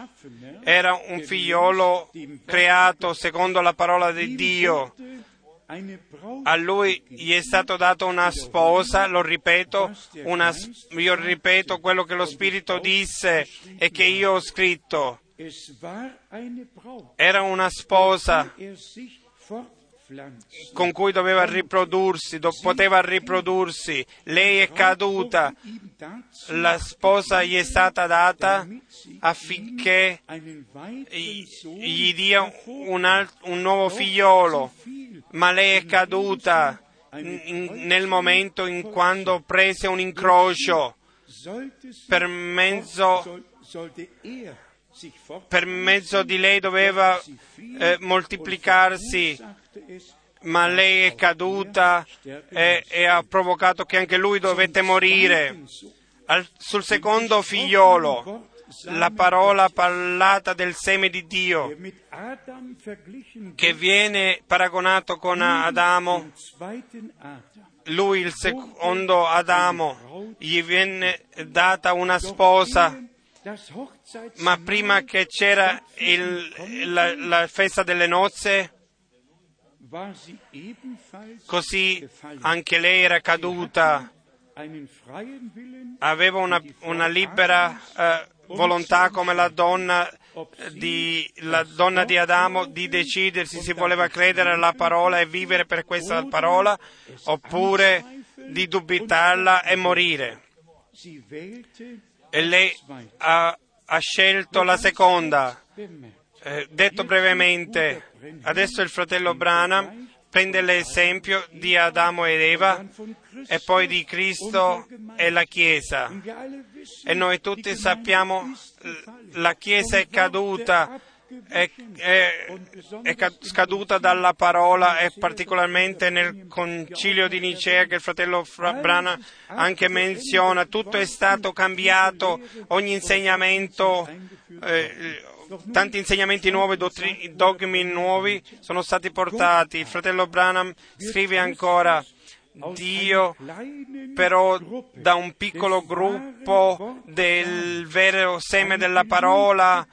era un figliolo creato secondo la parola di Dio. A lui gli è stato dato una sposa, lo ripeto, una io ripeto quello che lo Spirito disse e che io ho scritto. Era una sposa con cui doveva riprodursi, do- poteva riprodursi. Lei è caduta, la sposa gli è stata data affinché gli dia un, al- un nuovo figliolo, ma lei è caduta nel momento in quando prese un incrocio. Per mezzo, er per mezzo di lei doveva eh, moltiplicarsi, ma lei è caduta e, e ha provocato che anche lui dovette morire. Al- sul secondo figliolo, la parola parlata del seme di Dio, che viene paragonato con Adamo, lui il secondo Adamo, gli viene data una sposa, ma prima che c'era il- la, la festa delle nozze, così anche lei era caduta, aveva una, una libera eh, volontà come la donna di, la donna di Adamo di decidersi se voleva credere alla parola e vivere per questa parola oppure di dubitarla e morire. E lei ha, ha scelto la seconda. Eh, detto brevemente, adesso il fratello Branham prende l'esempio di Adamo ed Eva e poi di Cristo e la Chiesa. E noi tutti sappiamo l- la Chiesa è caduta, è, è- è ca- scaduta dalla parola e particolarmente nel concilio di Nicea che il fratello Fra- Brana anche menziona, tutto è stato cambiato, ogni insegnamento, eh, tanti insegnamenti nuovi, dogmi nuovi sono stati portati. Il fratello Branham scrive ancora, Dio però da un piccolo gruppo del vero seme della parola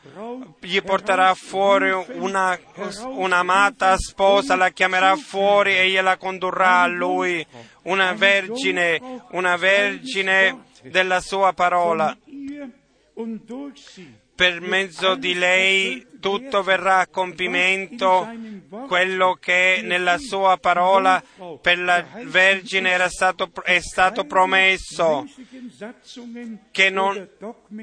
gli porterà fuori una, un'amata sposa, la chiamerà fuori e gliela condurrà a lui, una vergine, una vergine della sua parola. Per mezzo di lei tutto verrà a compimento quello che nella sua parola per la Vergine era stato, è stato promesso, che non,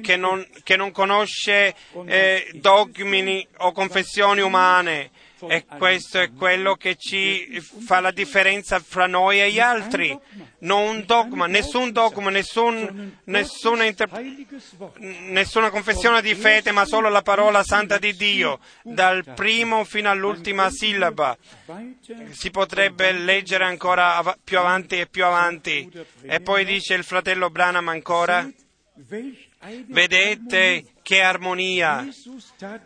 che non, che non conosce eh, dogmi o confessioni umane. E questo è quello che ci fa la differenza fra noi e gli altri. Non un dogma, nessun dogma, nessun, nessuna, inter- heiliges Wort nessuna confessione di fede, ma solo la parola santa di Dio, dal primo fino all'ultima sillaba. Si potrebbe leggere ancora av- più avanti e più avanti. E poi dice il fratello Branham ancora, vedete che armonia.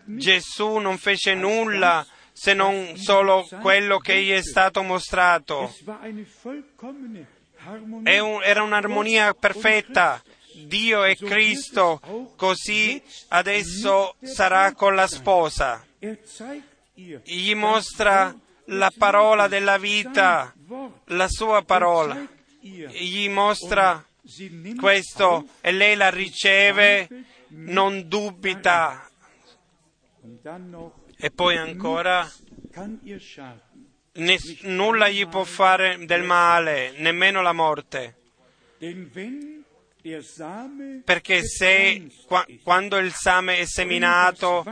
Gesù non fece nulla se non solo quello che gli è stato mostrato. era un'armonia perfetta. Dio e Cristo, così adesso sarà con la sposa. er ihr Gli mostra la parola della vita, la sua parola. Gli mostra questo e lei la riceve, non dubita. E poi ancora, ness- nulla gli può fare del male, nemmeno la morte. Perché se qua- quando il same è seminato,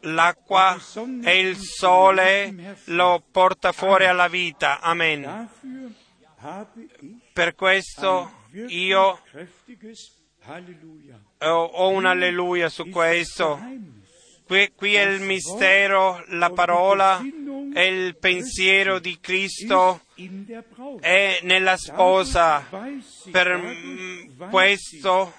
l'acqua e il sole lo porta fuori alla vita. Amen. Per questo io ho, ho un alleluia su questo. Qui, qui è il mistero, la parola è il pensiero di Cristo è nella sposa. Per questo,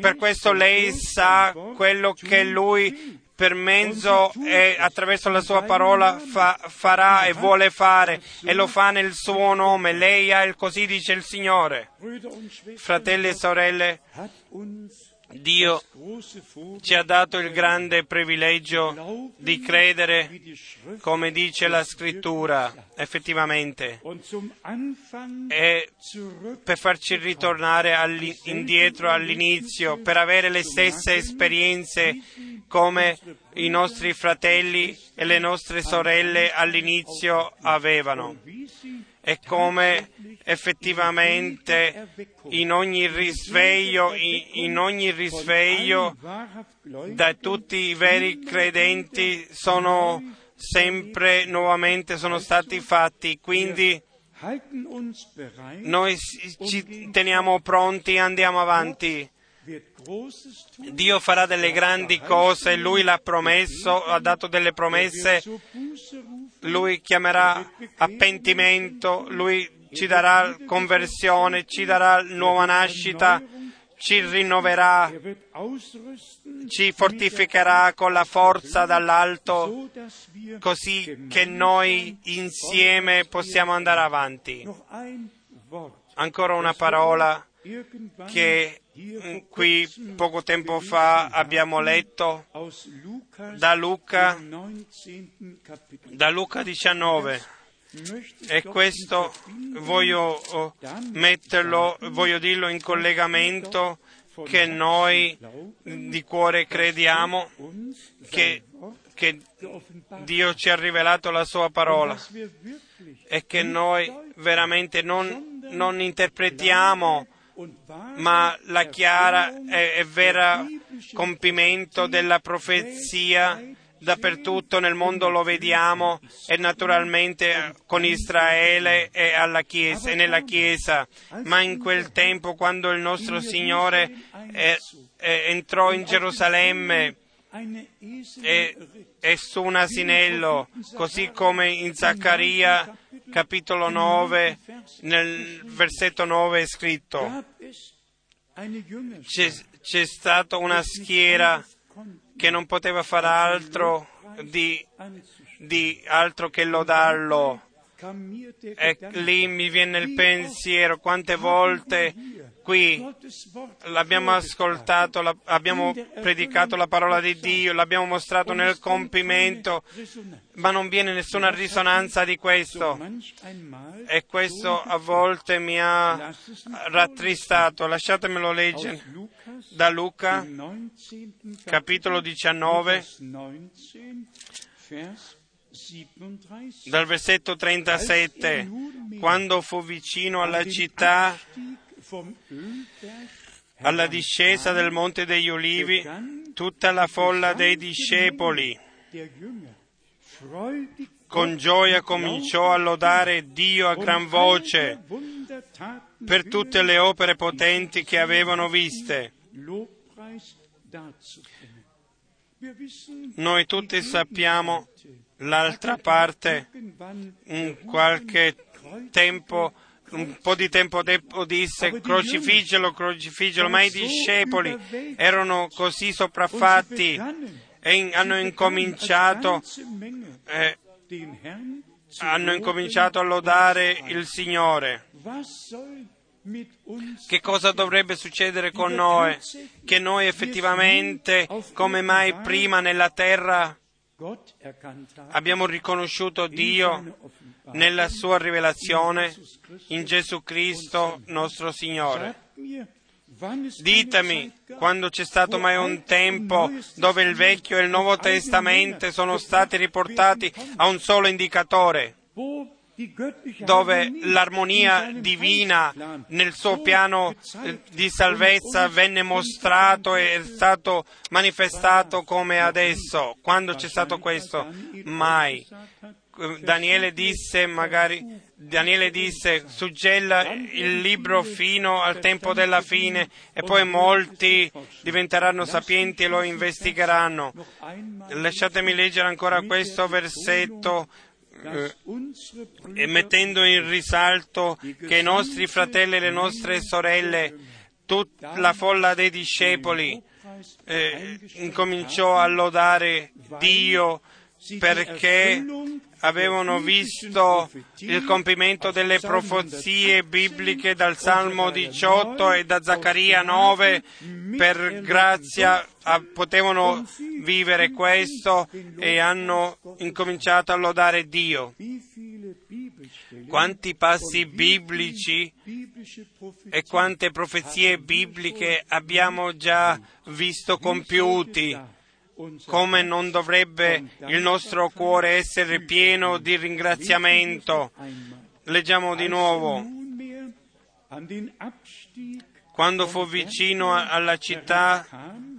per questo lei sa quello che lui per mezzo e attraverso la sua parola fa- farà e vuole fare e lo fa nel suo nome. Lei ha il così dice il Signore. Fratelli e sorelle, Dio ci ha dato il grande privilegio di credere come dice la scrittura, effettivamente, e per farci ritornare indietro all'inizio, per avere le stesse esperienze come i nostri fratelli e le nostre sorelle all'inizio avevano e come effettivamente in ogni risveglio, in ogni risveglio da tutti i veri credenti sono sempre nuovamente sono stati fatti. Quindi noi ci teniamo pronti e andiamo avanti. Dio farà delle grandi cose, Lui l'ha promesso, ha dato delle promesse, Lui chiamerà a pentimento, Lui ci darà conversione, ci darà nuova nascita, ci rinnoverà, ci fortificherà con la forza dall'alto, così che noi insieme possiamo andare avanti. Ancora una parola che qui poco tempo fa abbiamo letto da Luca, da Luca 19. E questo voglio metterlo, voglio dirlo in collegamento che noi di cuore crediamo che, che Dio ci ha rivelato la sua parola e che noi veramente non, non interpretiamo ma la chiara e, e vera compimento della profezia dappertutto nel mondo lo vediamo e naturalmente con Israele e, chiesa, nella Chiesa, ma in quel tempo quando il nostro Signore è, è, entrò in Gerusalemme e, e su un asinello, così come in Zaccaria capitolo 9, nel versetto 9 è scritto, c'è, c'è stata una schiera che non poteva fare altro di, di altro che lodarlo. E lì mi viene il pensiero quante volte qui l'abbiamo ascoltato, abbiamo predicato la parola di Dio, l'abbiamo mostrato nel compimento, ma non viene nessuna risonanza di questo. E questo a volte mi ha rattristato. Lasciatemelo leggere da Luca, capitolo 19, dal versetto 37, quando fu vicino alla città, alla discesa del Monte degli Ulivi, tutta la folla dei discepoli. con gioia cominciò a lodare Dio a gran voce per tutte le opere potenti che avevano viste. Noi tutti sappiamo l'altra parte, in qualche tempo, un po' di tempo dopo disse crocifiggelo, crocifiggelo, ma i discepoli erano così sopraffatti e hanno incominciato eh, hanno incominciato a lodare il Signore. Che cosa dovrebbe succedere con noi? Che noi effettivamente, come mai prima nella terra, abbiamo riconosciuto Dio nella sua rivelazione in Gesù Cristo nostro Signore. Ditemi quando c'è stato mai un tempo dove il Vecchio e il Nuovo Testamento sono stati riportati a un solo indicatore, dove l'armonia divina nel suo piano di salvezza venne mostrato e è stato manifestato come adesso. Quando c'è stato questo? Mai. Daniele disse, magari, Daniele disse, suggella il libro fino al tempo della fine e poi molti diventeranno sapienti e lo investigheranno. Lasciatemi leggere ancora questo versetto eh, mettendo in risalto che i nostri fratelli e le nostre sorelle, tutta la folla dei discepoli, eh, incominciò a lodare Dio perché avevano visto il compimento delle profezie bibliche dal Salmo 18 e da Zaccaria 9, per grazia potevano vivere questo e hanno incominciato a lodare Dio. Quanti passi biblici e quante profezie bibliche abbiamo già visto compiuti come non dovrebbe il nostro cuore essere pieno di ringraziamento. Leggiamo di nuovo. Quando fu vicino alla città,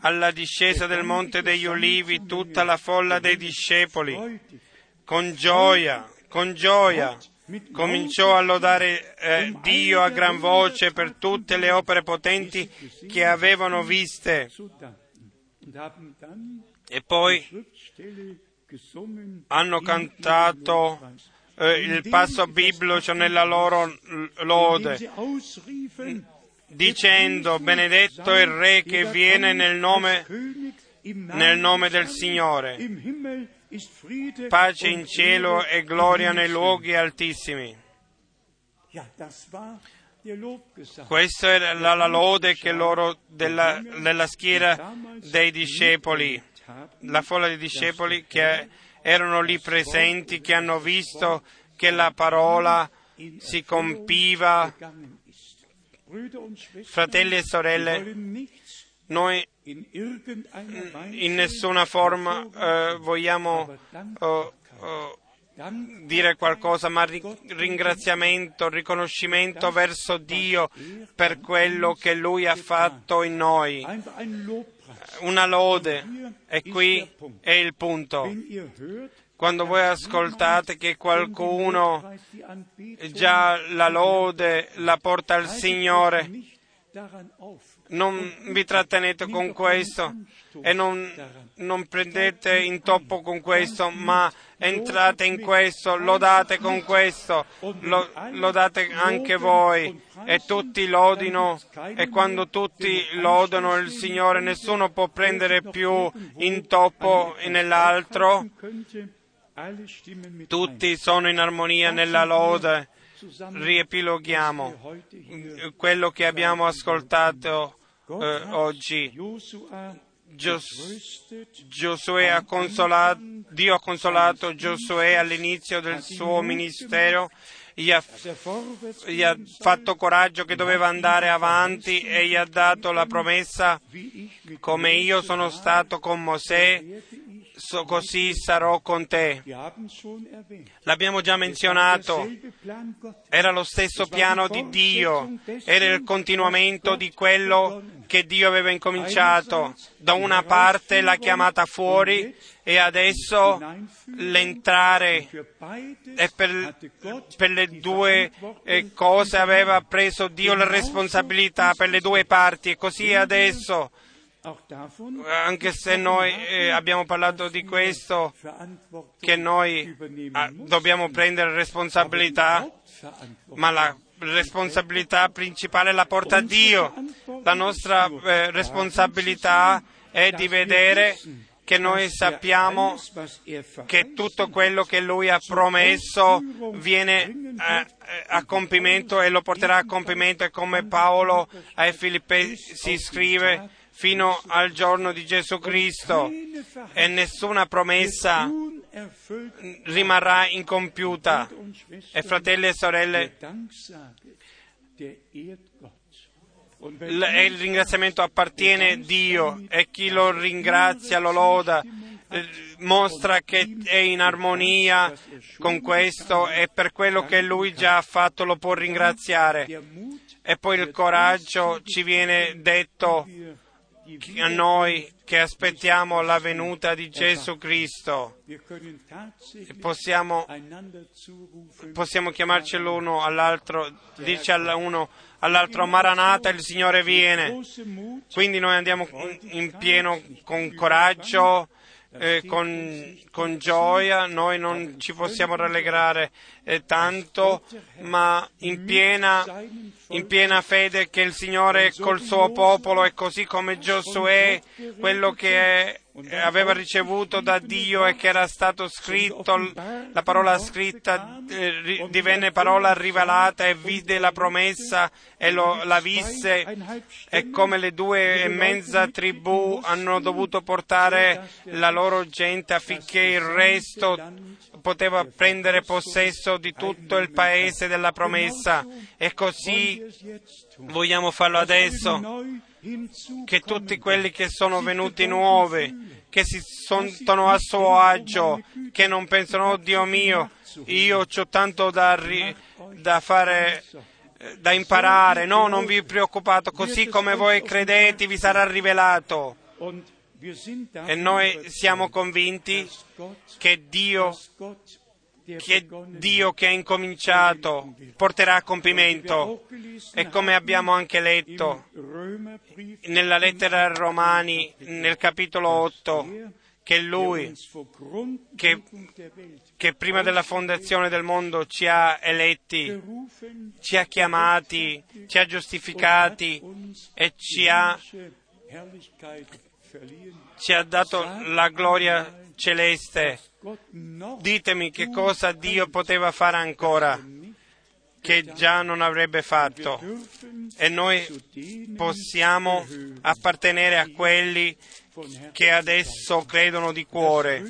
alla discesa del Monte degli Olivi, tutta la folla dei discepoli, con gioia, con gioia, cominciò a lodare eh, Dio a gran voce per tutte le opere potenti che avevano viste. E poi hanno cantato eh, il passo biblico nella loro lode, dicendo benedetto il Re che viene nel nome, nel nome del Signore. Pace in cielo e gloria nei luoghi altissimi. Questa era la, la lode che loro della, della schiera dei discepoli, la folla dei discepoli che erano lì presenti, che hanno visto che la parola si compiva. Fratelli e sorelle, noi in nessuna forma eh, vogliamo oh, oh, dire qualcosa, ma ringraziamento, riconoscimento verso Dio per quello che Lui ha fatto in noi. Una lode, e qui è il punto. Quando voi ascoltate che qualcuno già la lode la porta al Signore, non vi trattenete con questo e non, non, prendete in toppo con questo, ma entrate in questo, lodate con questo, lo, lodate anche voi e tutti lodino e quando tutti lodano il Signore nessuno può prendere più in toppo nell'altro, tutti sono in armonia nella lode. Riepiloghiamo quello che abbiamo ascoltato eh, oggi. Gios- ha consolato, Dio ha consolato Giosuè all'inizio del suo ministero, gli ha, gli ha, fatto coraggio che doveva andare avanti e gli ha dato la promessa come io sono stato con Mosè, so così sarò con te. L'abbiamo già menzionato, era lo stesso piano di Dio, era il continuamento di quello che Dio aveva incominciato. Da una parte l'ha chiamata fuori e adesso l'entrare. E per, per le due eh, cose aveva preso Dio la responsabilità per le due parti. E così adesso anche se noi eh, abbiamo parlato di questo, che noi ah, dobbiamo prendere responsabilità, ma la responsabilità principale la porta Dio. La nostra eh, responsabilità è di vedere che noi sappiamo che tutto quello che Lui ha promesso viene a, eh, a compimento e lo porterà a compimento e come Paolo ai Filippesi scrive fino al giorno di Gesù Cristo e nessuna promessa rimarrà incompiuta. E fratelli e sorelle, il ringraziamento appartiene a Dio e chi lo ringrazia, lo loda, eh, mostra che è in armonia con questo e per quello che lui già ha fatto lo può ringraziare. E poi il coraggio ci viene detto a noi che aspettiamo la venuta di Gesù Cristo. Possiamo, possiamo chiamarci l'uno all'altro, dirci all'uno all'altro Maranata, il Signore viene. Quindi noi andiamo in pieno con coraggio, eh, con, con gioia, noi non ci possiamo rallegrare eh, tanto, ma in piena, in piena fede che il Signore è col suo popolo e così come Giosuè, quello che è- aveva ricevuto da Dio e che era stato scritto, la parola scritta eh, divenne parola rivelata e vide la promessa e lo- la visse e come le due e mezza tribù hanno dovuto portare la loro gente affinché il resto poteva prendere possesso di tutto il paese della promessa. e così vogliamo farlo adesso che tutti quelli che sono venuti nuovi, che si sentono a suo agio, che non pensano, oh Dio mio, io ho tanto da, ri- da fare, da imparare. No, non vi preoccupate, così come voi credete vi sarà rivelato. E noi siamo convinti che Dio, che Dio che ha incominciato porterà a compimento. E come abbiamo anche letto nella lettera ai Romani, nel capitolo 8, che Lui, che, che prima della fondazione del mondo ci ha eletti, ci ha chiamati, ci ha giustificati e ci ha, ci ha dato la gloria celeste. Ditemi che cosa Dio poteva fare ancora che già non avrebbe fatto e noi possiamo appartenere a quelli che adesso credono di cuore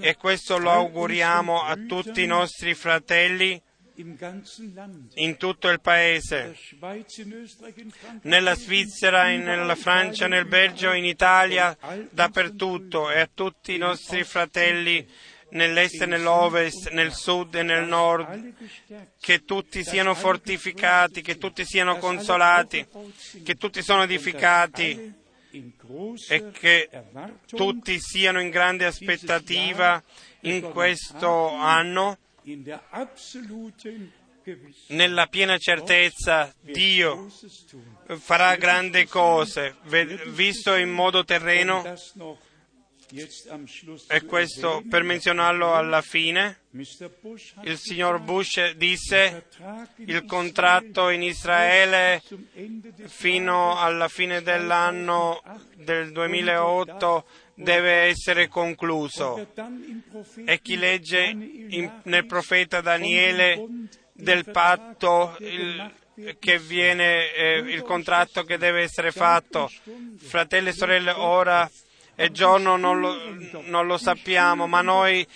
e questo lo auguriamo a tutti i nostri fratelli in tutto il paese, nella Svizzera, nella Francia, nel Belgio, in Italia, dappertutto e a tutti i nostri fratelli nell'est e nell'ovest, nel sud e nel nord, che tutti siano fortificati, che tutti siano consolati, che tutti siano edificati e che tutti siano in grande aspettativa in questo anno nella piena certezza Dio farà grandi cose, visto in modo terreno, e questo per menzionarlo alla fine, il signor Bush disse il contratto in Israele fino alla fine dell'anno del 2008 deve essere concluso. E chi legge in, nel profeta Daniele del patto il, che viene, eh, il contratto che deve essere fatto. Fratelli e sorelle, ora e giorno non lo, non lo sappiamo, ma noi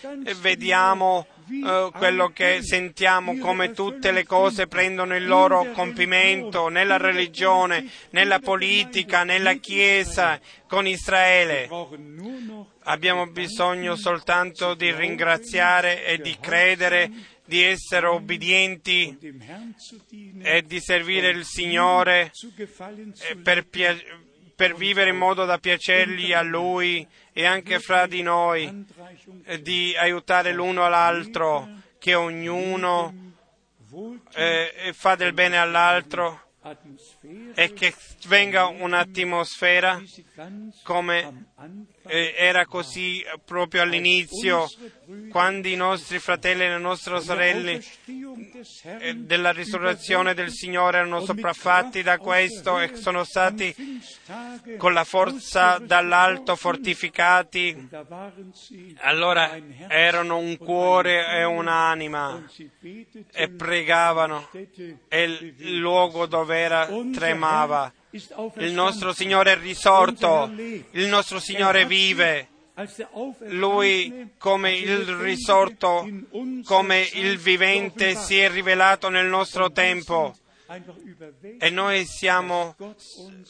vediamo eh, quello che sentiamo, come tutte le cose prendono il loro compimento nella religione, nella politica, nella Chiesa, con Israele. Abbiamo bisogno soltanto di ringraziare e di credere, di essere obbedienti e di servire il Signore per piacere per vivere in modo da piacergli a Lui e anche fra di noi, di aiutare l'uno all'altro, che ognuno eh, fa del bene all'altro e che venga un'atmosfera come eh, era così proprio all'inizio, quando i nostri fratelli e le nostre sorelle eh, della risurrezione del Signore erano sopraffatti da questo e sono stati con la forza dall'alto fortificati. Allora erano un cuore e un'anima e pregavano e il luogo dove era tremava. Il nostro Signore è risorto, il nostro Signore vive. Lui, come il risorto, come il vivente, si è rivelato nel nostro tempo e noi siamo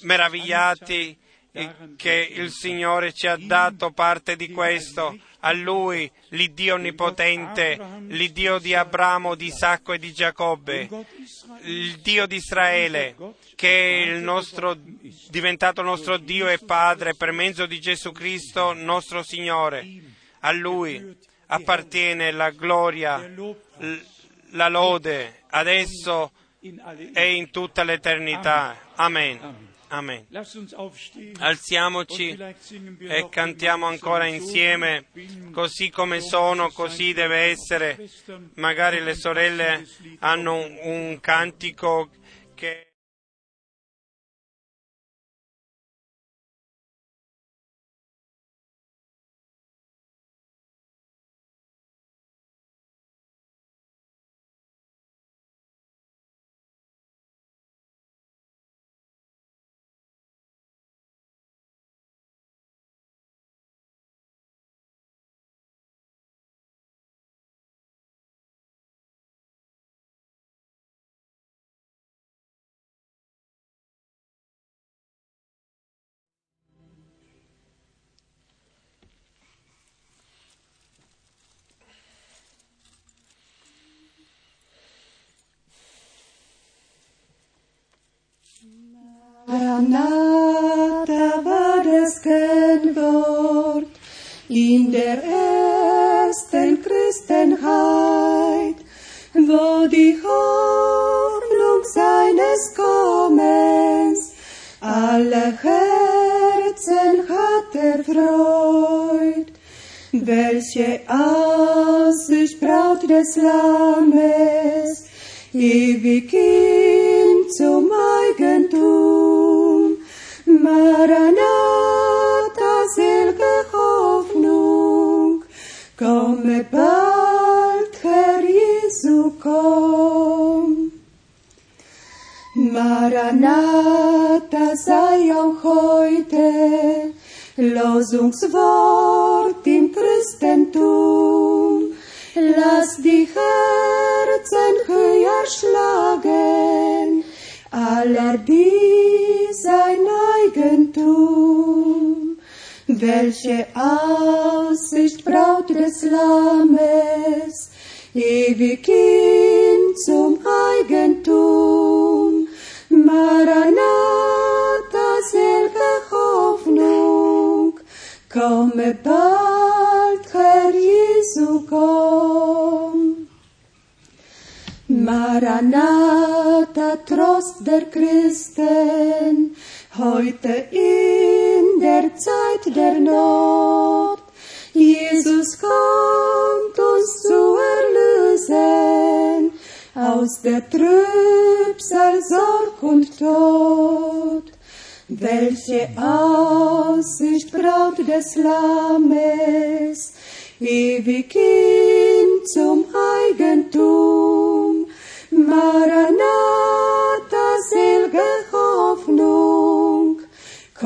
meravigliati che il Signore ci ha dato parte di questo. A Lui, l'Iddio onnipotente, l'Iddio di Abramo, di Isacco e di Giacobbe, il Dio di Israele, che è il nostro, diventato nostro Dio e Padre per mezzo di Gesù Cristo, nostro Signore. A Lui appartiene la gloria, la lode, adesso e in tutta l'eternità. Amen. Amen. Alziamoci e cantiamo ancora insieme, così come sono, così deve essere. Magari le sorelle hanno un, un cantico che... in der ersten Christenheit, wo die Hoffnung seines Kommens alle Herzen hat erfreut. Welche Aussicht Braut des Lammes, ewig ihm zum Eigentum. Maranatha, komme bald, Herr Jesu, komm. Maranatha sei auch heute Losungswort im Christentum. Lass die Herzen höher schlagen, aller die sein Eigentum. Welche Aussicht Braut des Lammes, ewig ihm zum Eigentum. Maranatha, selge Hoffnung, komme bald, Herr Jesu, komm. Maranatha, Trost der Christen, heute der Zeit der Not. Jesus kommt uns zu erlösen aus der Trübsal, Sorg und Tod. Welche Aussicht Braut des Lammes, ewig ihm zum Eigentum. Maranatha, selge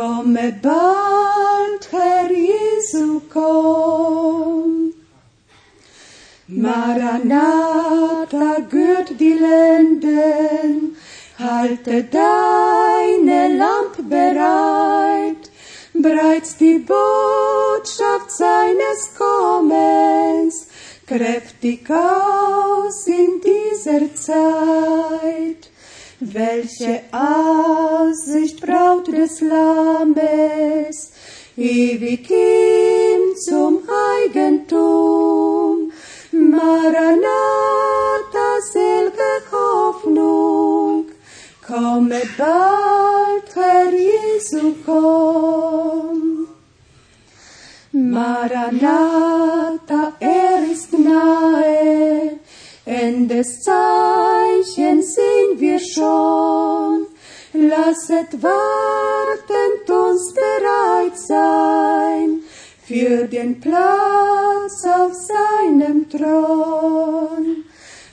komme bald, Herr Jesu, komm. Maranatha, gürt die Lenden, halte deine Lamp bereit, breit's die Botschaft seines Kommens kräftig aus in dieser Zeit. Welche Aussicht Braut des Lammes, ewig ihm zum Eigentum. Maranatha, selge Hoffnung, komme bald, Herr Jesu, komm. Maranatha, denn des Zeichens sehen wir schon. Lasset wartend uns bereit sein für den Platz auf seinem Thron.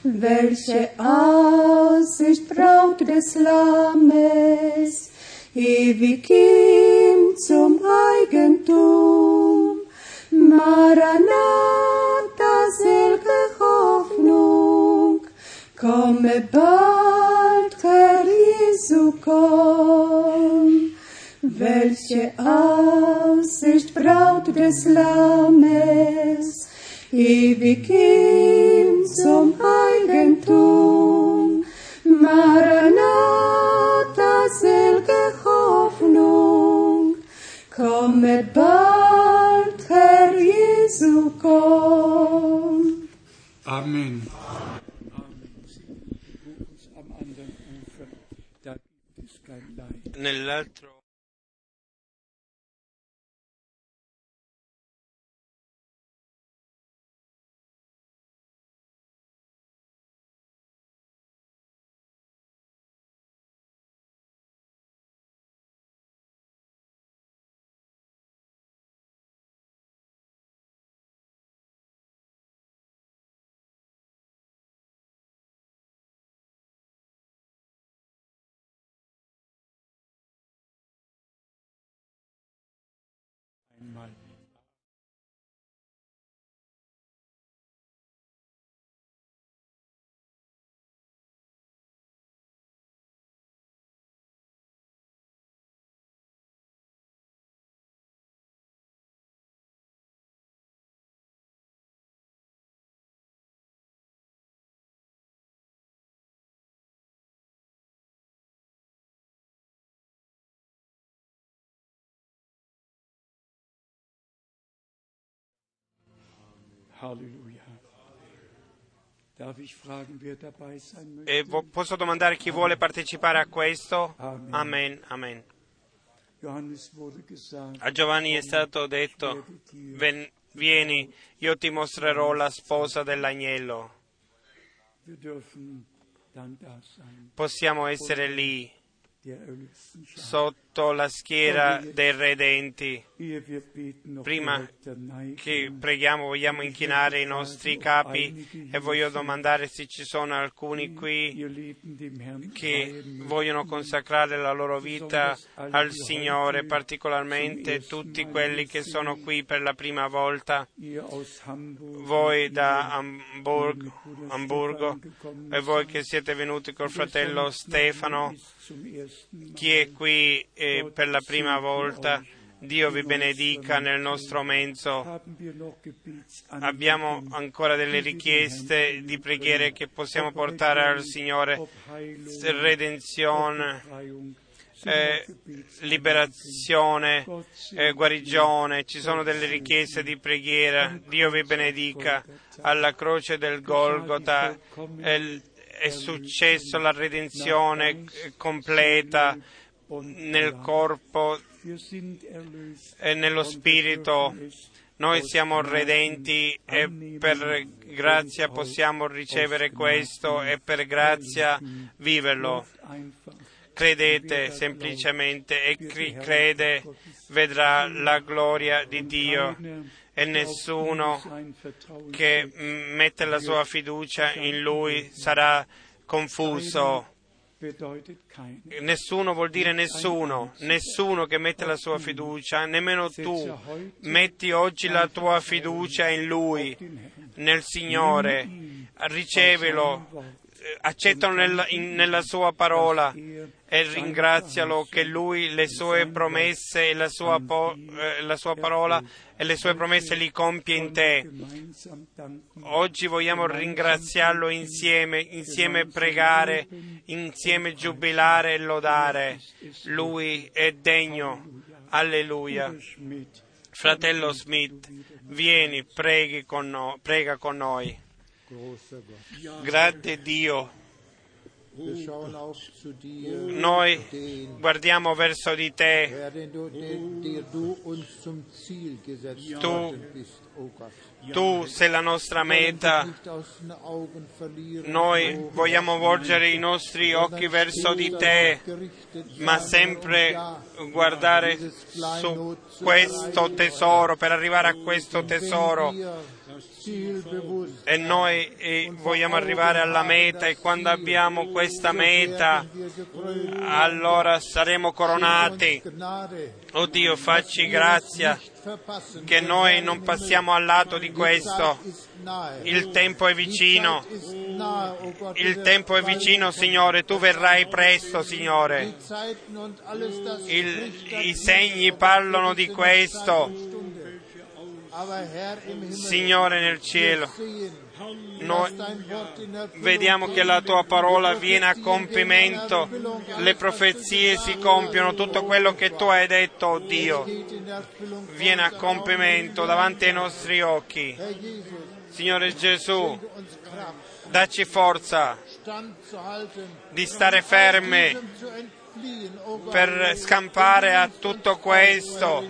Welche Aussicht Braut des Lammes, ewig ihm zum Eigentum. Maranatha, komme bald, Herr Jesu, komm. Welche Aussicht Braut des Lammes, ewig ihm zum Eigentum. Maranatha, selge Hoffnung, komme bald, Herr Jesu, komm. Amen. Nell'altro Möchte? E posso domandare chi vuole partecipare a questo? Amen. Amen, A Giovanni è stato detto, "Ven- vieni, io ti mostrerò la sposa dell'agnello. Possiamo essere lì, der sotto la schiera dei redenti. Prima che preghiamo vogliamo inchinare i nostri capi e voglio domandare se ci sono alcuni qui che vogliono consacrare la loro vita al Signore, particolarmente tutti quelli che sono qui per la prima volta, voi da Hamburg- Hamburgo e voi che siete venuti col fratello Stefano, chi è qui eh, per la prima volta, Dio vi benedica nel nostro mezzo. Abbiamo ancora delle richieste di preghiere che possiamo portare al Signore, redenzione, eh, liberazione, eh, guarigione, ci sono delle richieste di preghiera. Dio vi benedica. Alla croce del Golgota è, è successo la redenzione eh, completa nel corpo e nello spirito. Noi siamo redenti e per grazia possiamo ricevere questo e per grazia viverlo. Credete semplicemente e chi crede vedrà la gloria di Dio e nessuno che mette la sua fiducia in Lui sarà confuso. Nessuno vuol dire nessuno, nessuno che mette la sua fiducia, nemmeno tu. Metti oggi la tua fiducia in Lui, nel Signore, ricevelo, accettalo nella, in- nella sua parola e ringrazialo che Lui le sue promesse e la sua, po- eh, la sua parola e le sue promesse li compie in te. Oggi vogliamo ringraziarlo insieme, insieme pregare, insieme giubilare e lodare. Lui è degno. Alleluia. Fratello Smith, vieni, con no- prega con noi. Grande Dio, Noi guardiamo verso di te, Gott. tu sei la nostra meta. Noi vogliamo volgere i nostri occhi verso di te, ma sempre guardare su questo tesoro, per arrivare a questo tesoro. E noi eh, vogliamo arrivare alla meta e quando abbiamo questa meta, allora saremo coronati. Oh Dio, facci grazia che noi non passiamo al lato di questo. Il tempo è vicino. Il tempo è vicino, Signore. Tu verrai presto, Signore. Il- I segni parlano di questo. Signore nel cielo, noi vediamo che la tua parola viene a compimento, le profezie si compiono, tutto quello che tu hai detto, oh Dio, viene a compimento davanti ai nostri occhi. Signore Gesù, dacci forza di stare fermi per scampare a tutto questo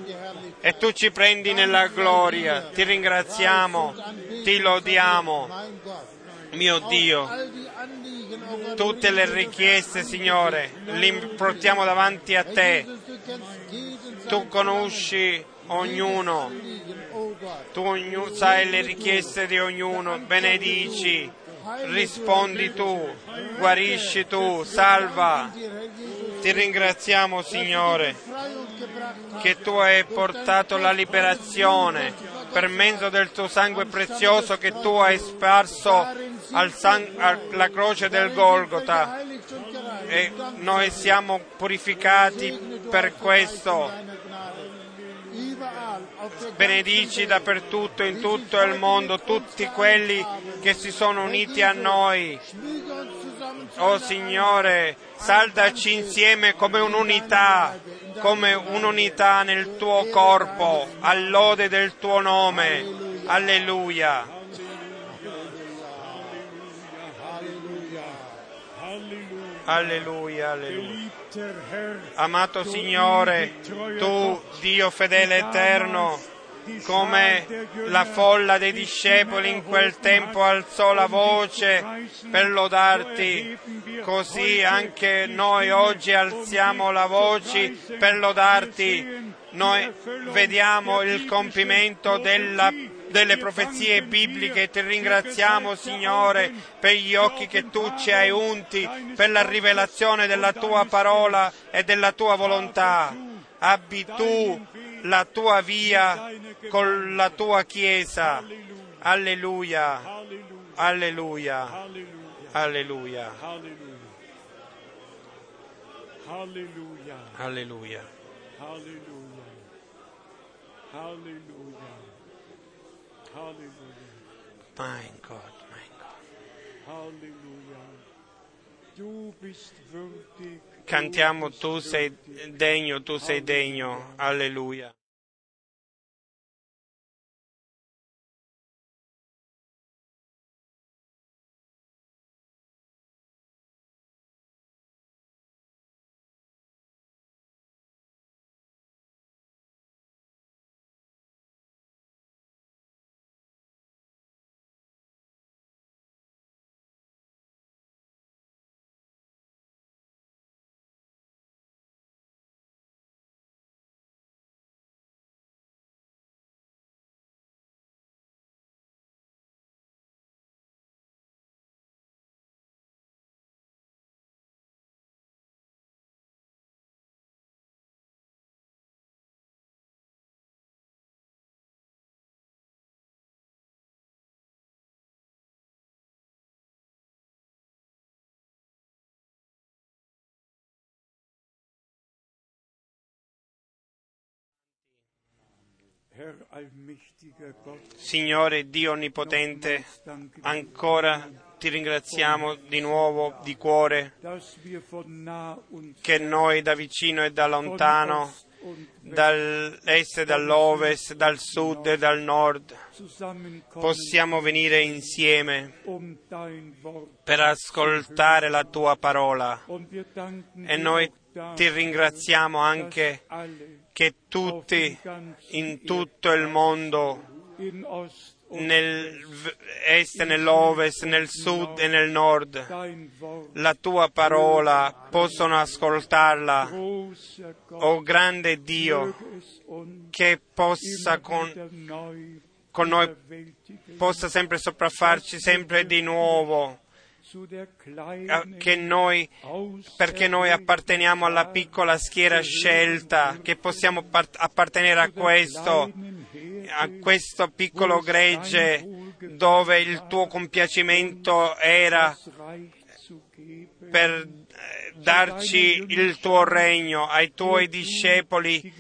e tu ci prendi nella gloria. Ti ringraziamo, ti lodiamo, mio Dio. Tutte le richieste, Signore, le portiamo davanti a te. Tu conosci ognuno, tu sai le richieste di ognuno, benedici, rispondi tu, guarisci tu, salva. Ti ringraziamo, Signore, che tu hai portato la liberazione per mezzo del tuo sangue prezioso che tu hai sparso al san- alla croce del Golgota e noi siamo purificati per questo. Benedici dappertutto, in tutto il mondo, tutti quelli che si sono uniti a noi. Oh Signore, saldaci insieme come un'unità, come un'unità nel tuo corpo, all'ode del tuo nome. Alleluia. Alleluia, alleluia. Amato Signore, tu, Dio fedele eterno, come la folla dei discepoli in quel tempo alzò la voce per lodarti, così anche noi oggi alziamo la voce per lodarti. Noi vediamo il compimento della delle profezie bibliche. Ti ringraziamo, Signore, per gli occhi che tu ci hai unti, per la rivelazione della tua parola e della tua volontà. Abbi tu la tua via con la tua Chiesa. Alleluia, alleluia, alleluia, alleluia. Halleluja, Halleluja, Halleluja, Mein Gott, mein Gott. Cantiamo, tu sei degno, tu sei degno. Alleluia. Signore Dio Onnipotente, ancora ti ringraziamo di nuovo di cuore che noi da vicino e da lontano dall'est, dall'ovest, dal sud e dal nord, possiamo venire insieme um per ascoltare la tua parola. E noi ti ringraziamo anche che tutti in tutto il mondo, in Ost und nel v- est, nell'ovest, nel sud e nel nord, la tua parola possono ascoltarla. O grande Dio, che possa con, con noi possa sempre sopraffarci sempre di nuovo, noi, perché noi apparteniamo alla piccola schiera scelta, che possiamo part- appartenere a questo, a questo piccolo gregge dove il tuo compiacimento era per eh, darci il tuo regno ai tuoi discepoli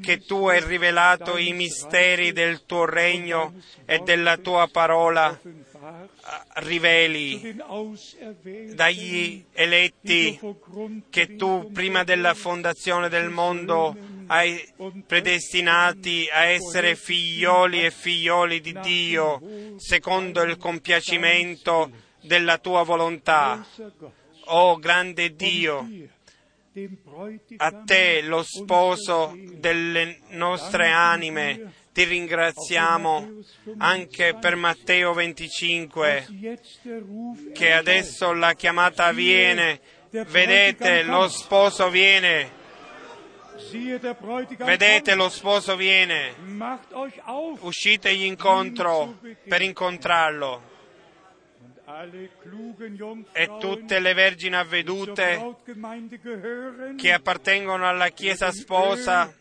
che tu hai rivelato i misteri del tuo regno e della tua parola riveli dagli eletti che tu prima della fondazione del mondo hai predestinati a essere figlioli e figlioli di Dio secondo il compiacimento della tua volontà. Oh grande Dio, a te, lo sposo delle nostre anime, ti ringraziamo anche per Matteo 25, che adesso la chiamata viene. Vedete, lo sposo viene. Vedete, lo sposo viene. Uscitegli incontro per incontrarlo. E tutte le vergini avvedute che appartengono alla Chiesa sposa,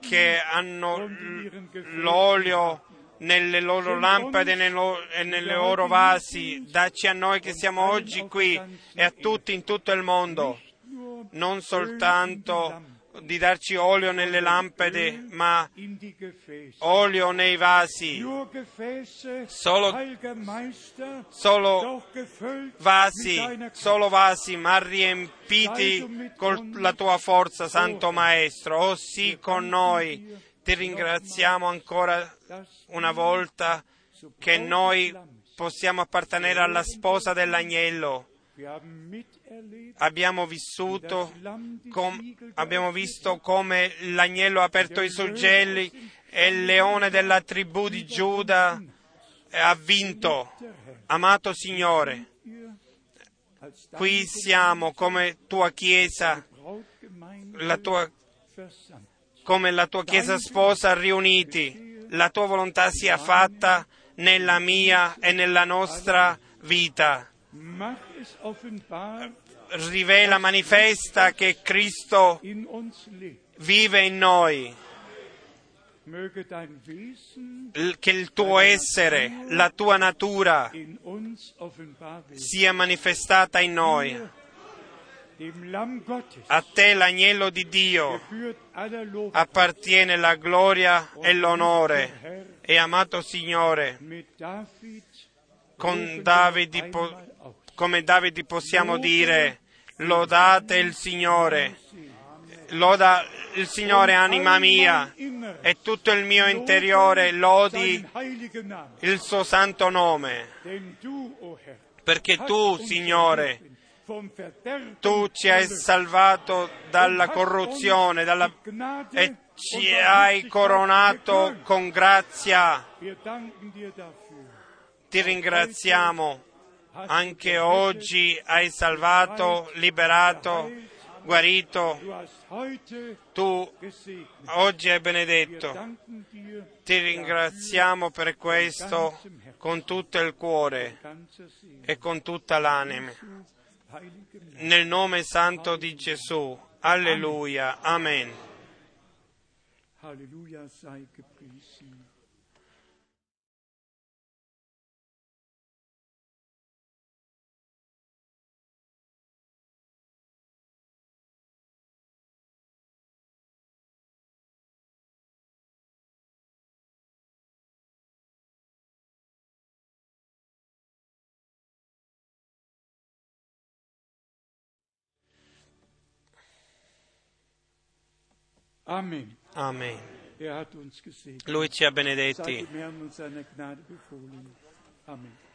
che hanno l'olio nelle loro lampade e nei e loro vasi, dacci a noi che siamo oggi qui e a tutti in tutto il mondo, non soltanto di darci olio nelle lampade, ma olio nei vasi, solo, solo vasi, solo vasi, ma riempiti con la tua forza, Santo Maestro. Oh sì, con noi. Ti ringraziamo ancora una volta che noi possiamo appartenere alla sposa dell'agnello. Abbiamo vissuto, com- abbiamo visto come l'agnello ha aperto i suggelli e il leone della tribù di Giuda ha vinto. Amato Signore, qui siamo come tua Chiesa, la tua, come la tua Chiesa sposa riuniti. La tua volontà sia fatta nella mia e nella nostra vita. Rivela, manifesta che Cristo vive in noi, che il tuo essere, la tua natura sia manifestata in noi. A te, l'agnello di Dio, appartiene la gloria e l'onore. E amato Signore, con Davide, come Davide possiamo dire, lodate il Signore, loda il Signore anima mia e tutto il mio interiore lodi il suo santo nome, perché tu, Signore, tu ci hai salvato dalla corruzione dalla- e ci hai coronato con grazia. Ti ringraziamo. Anche oggi hai salvato, liberato, guarito. Tu oggi hai benedetto. Ti ringraziamo per questo con tutto il cuore e con tutta l'anima. Nel nome santo di Gesù. Alleluia. Amen. Halleluja Amen. Amen. Er. Lui ci ha benedetti. Amen.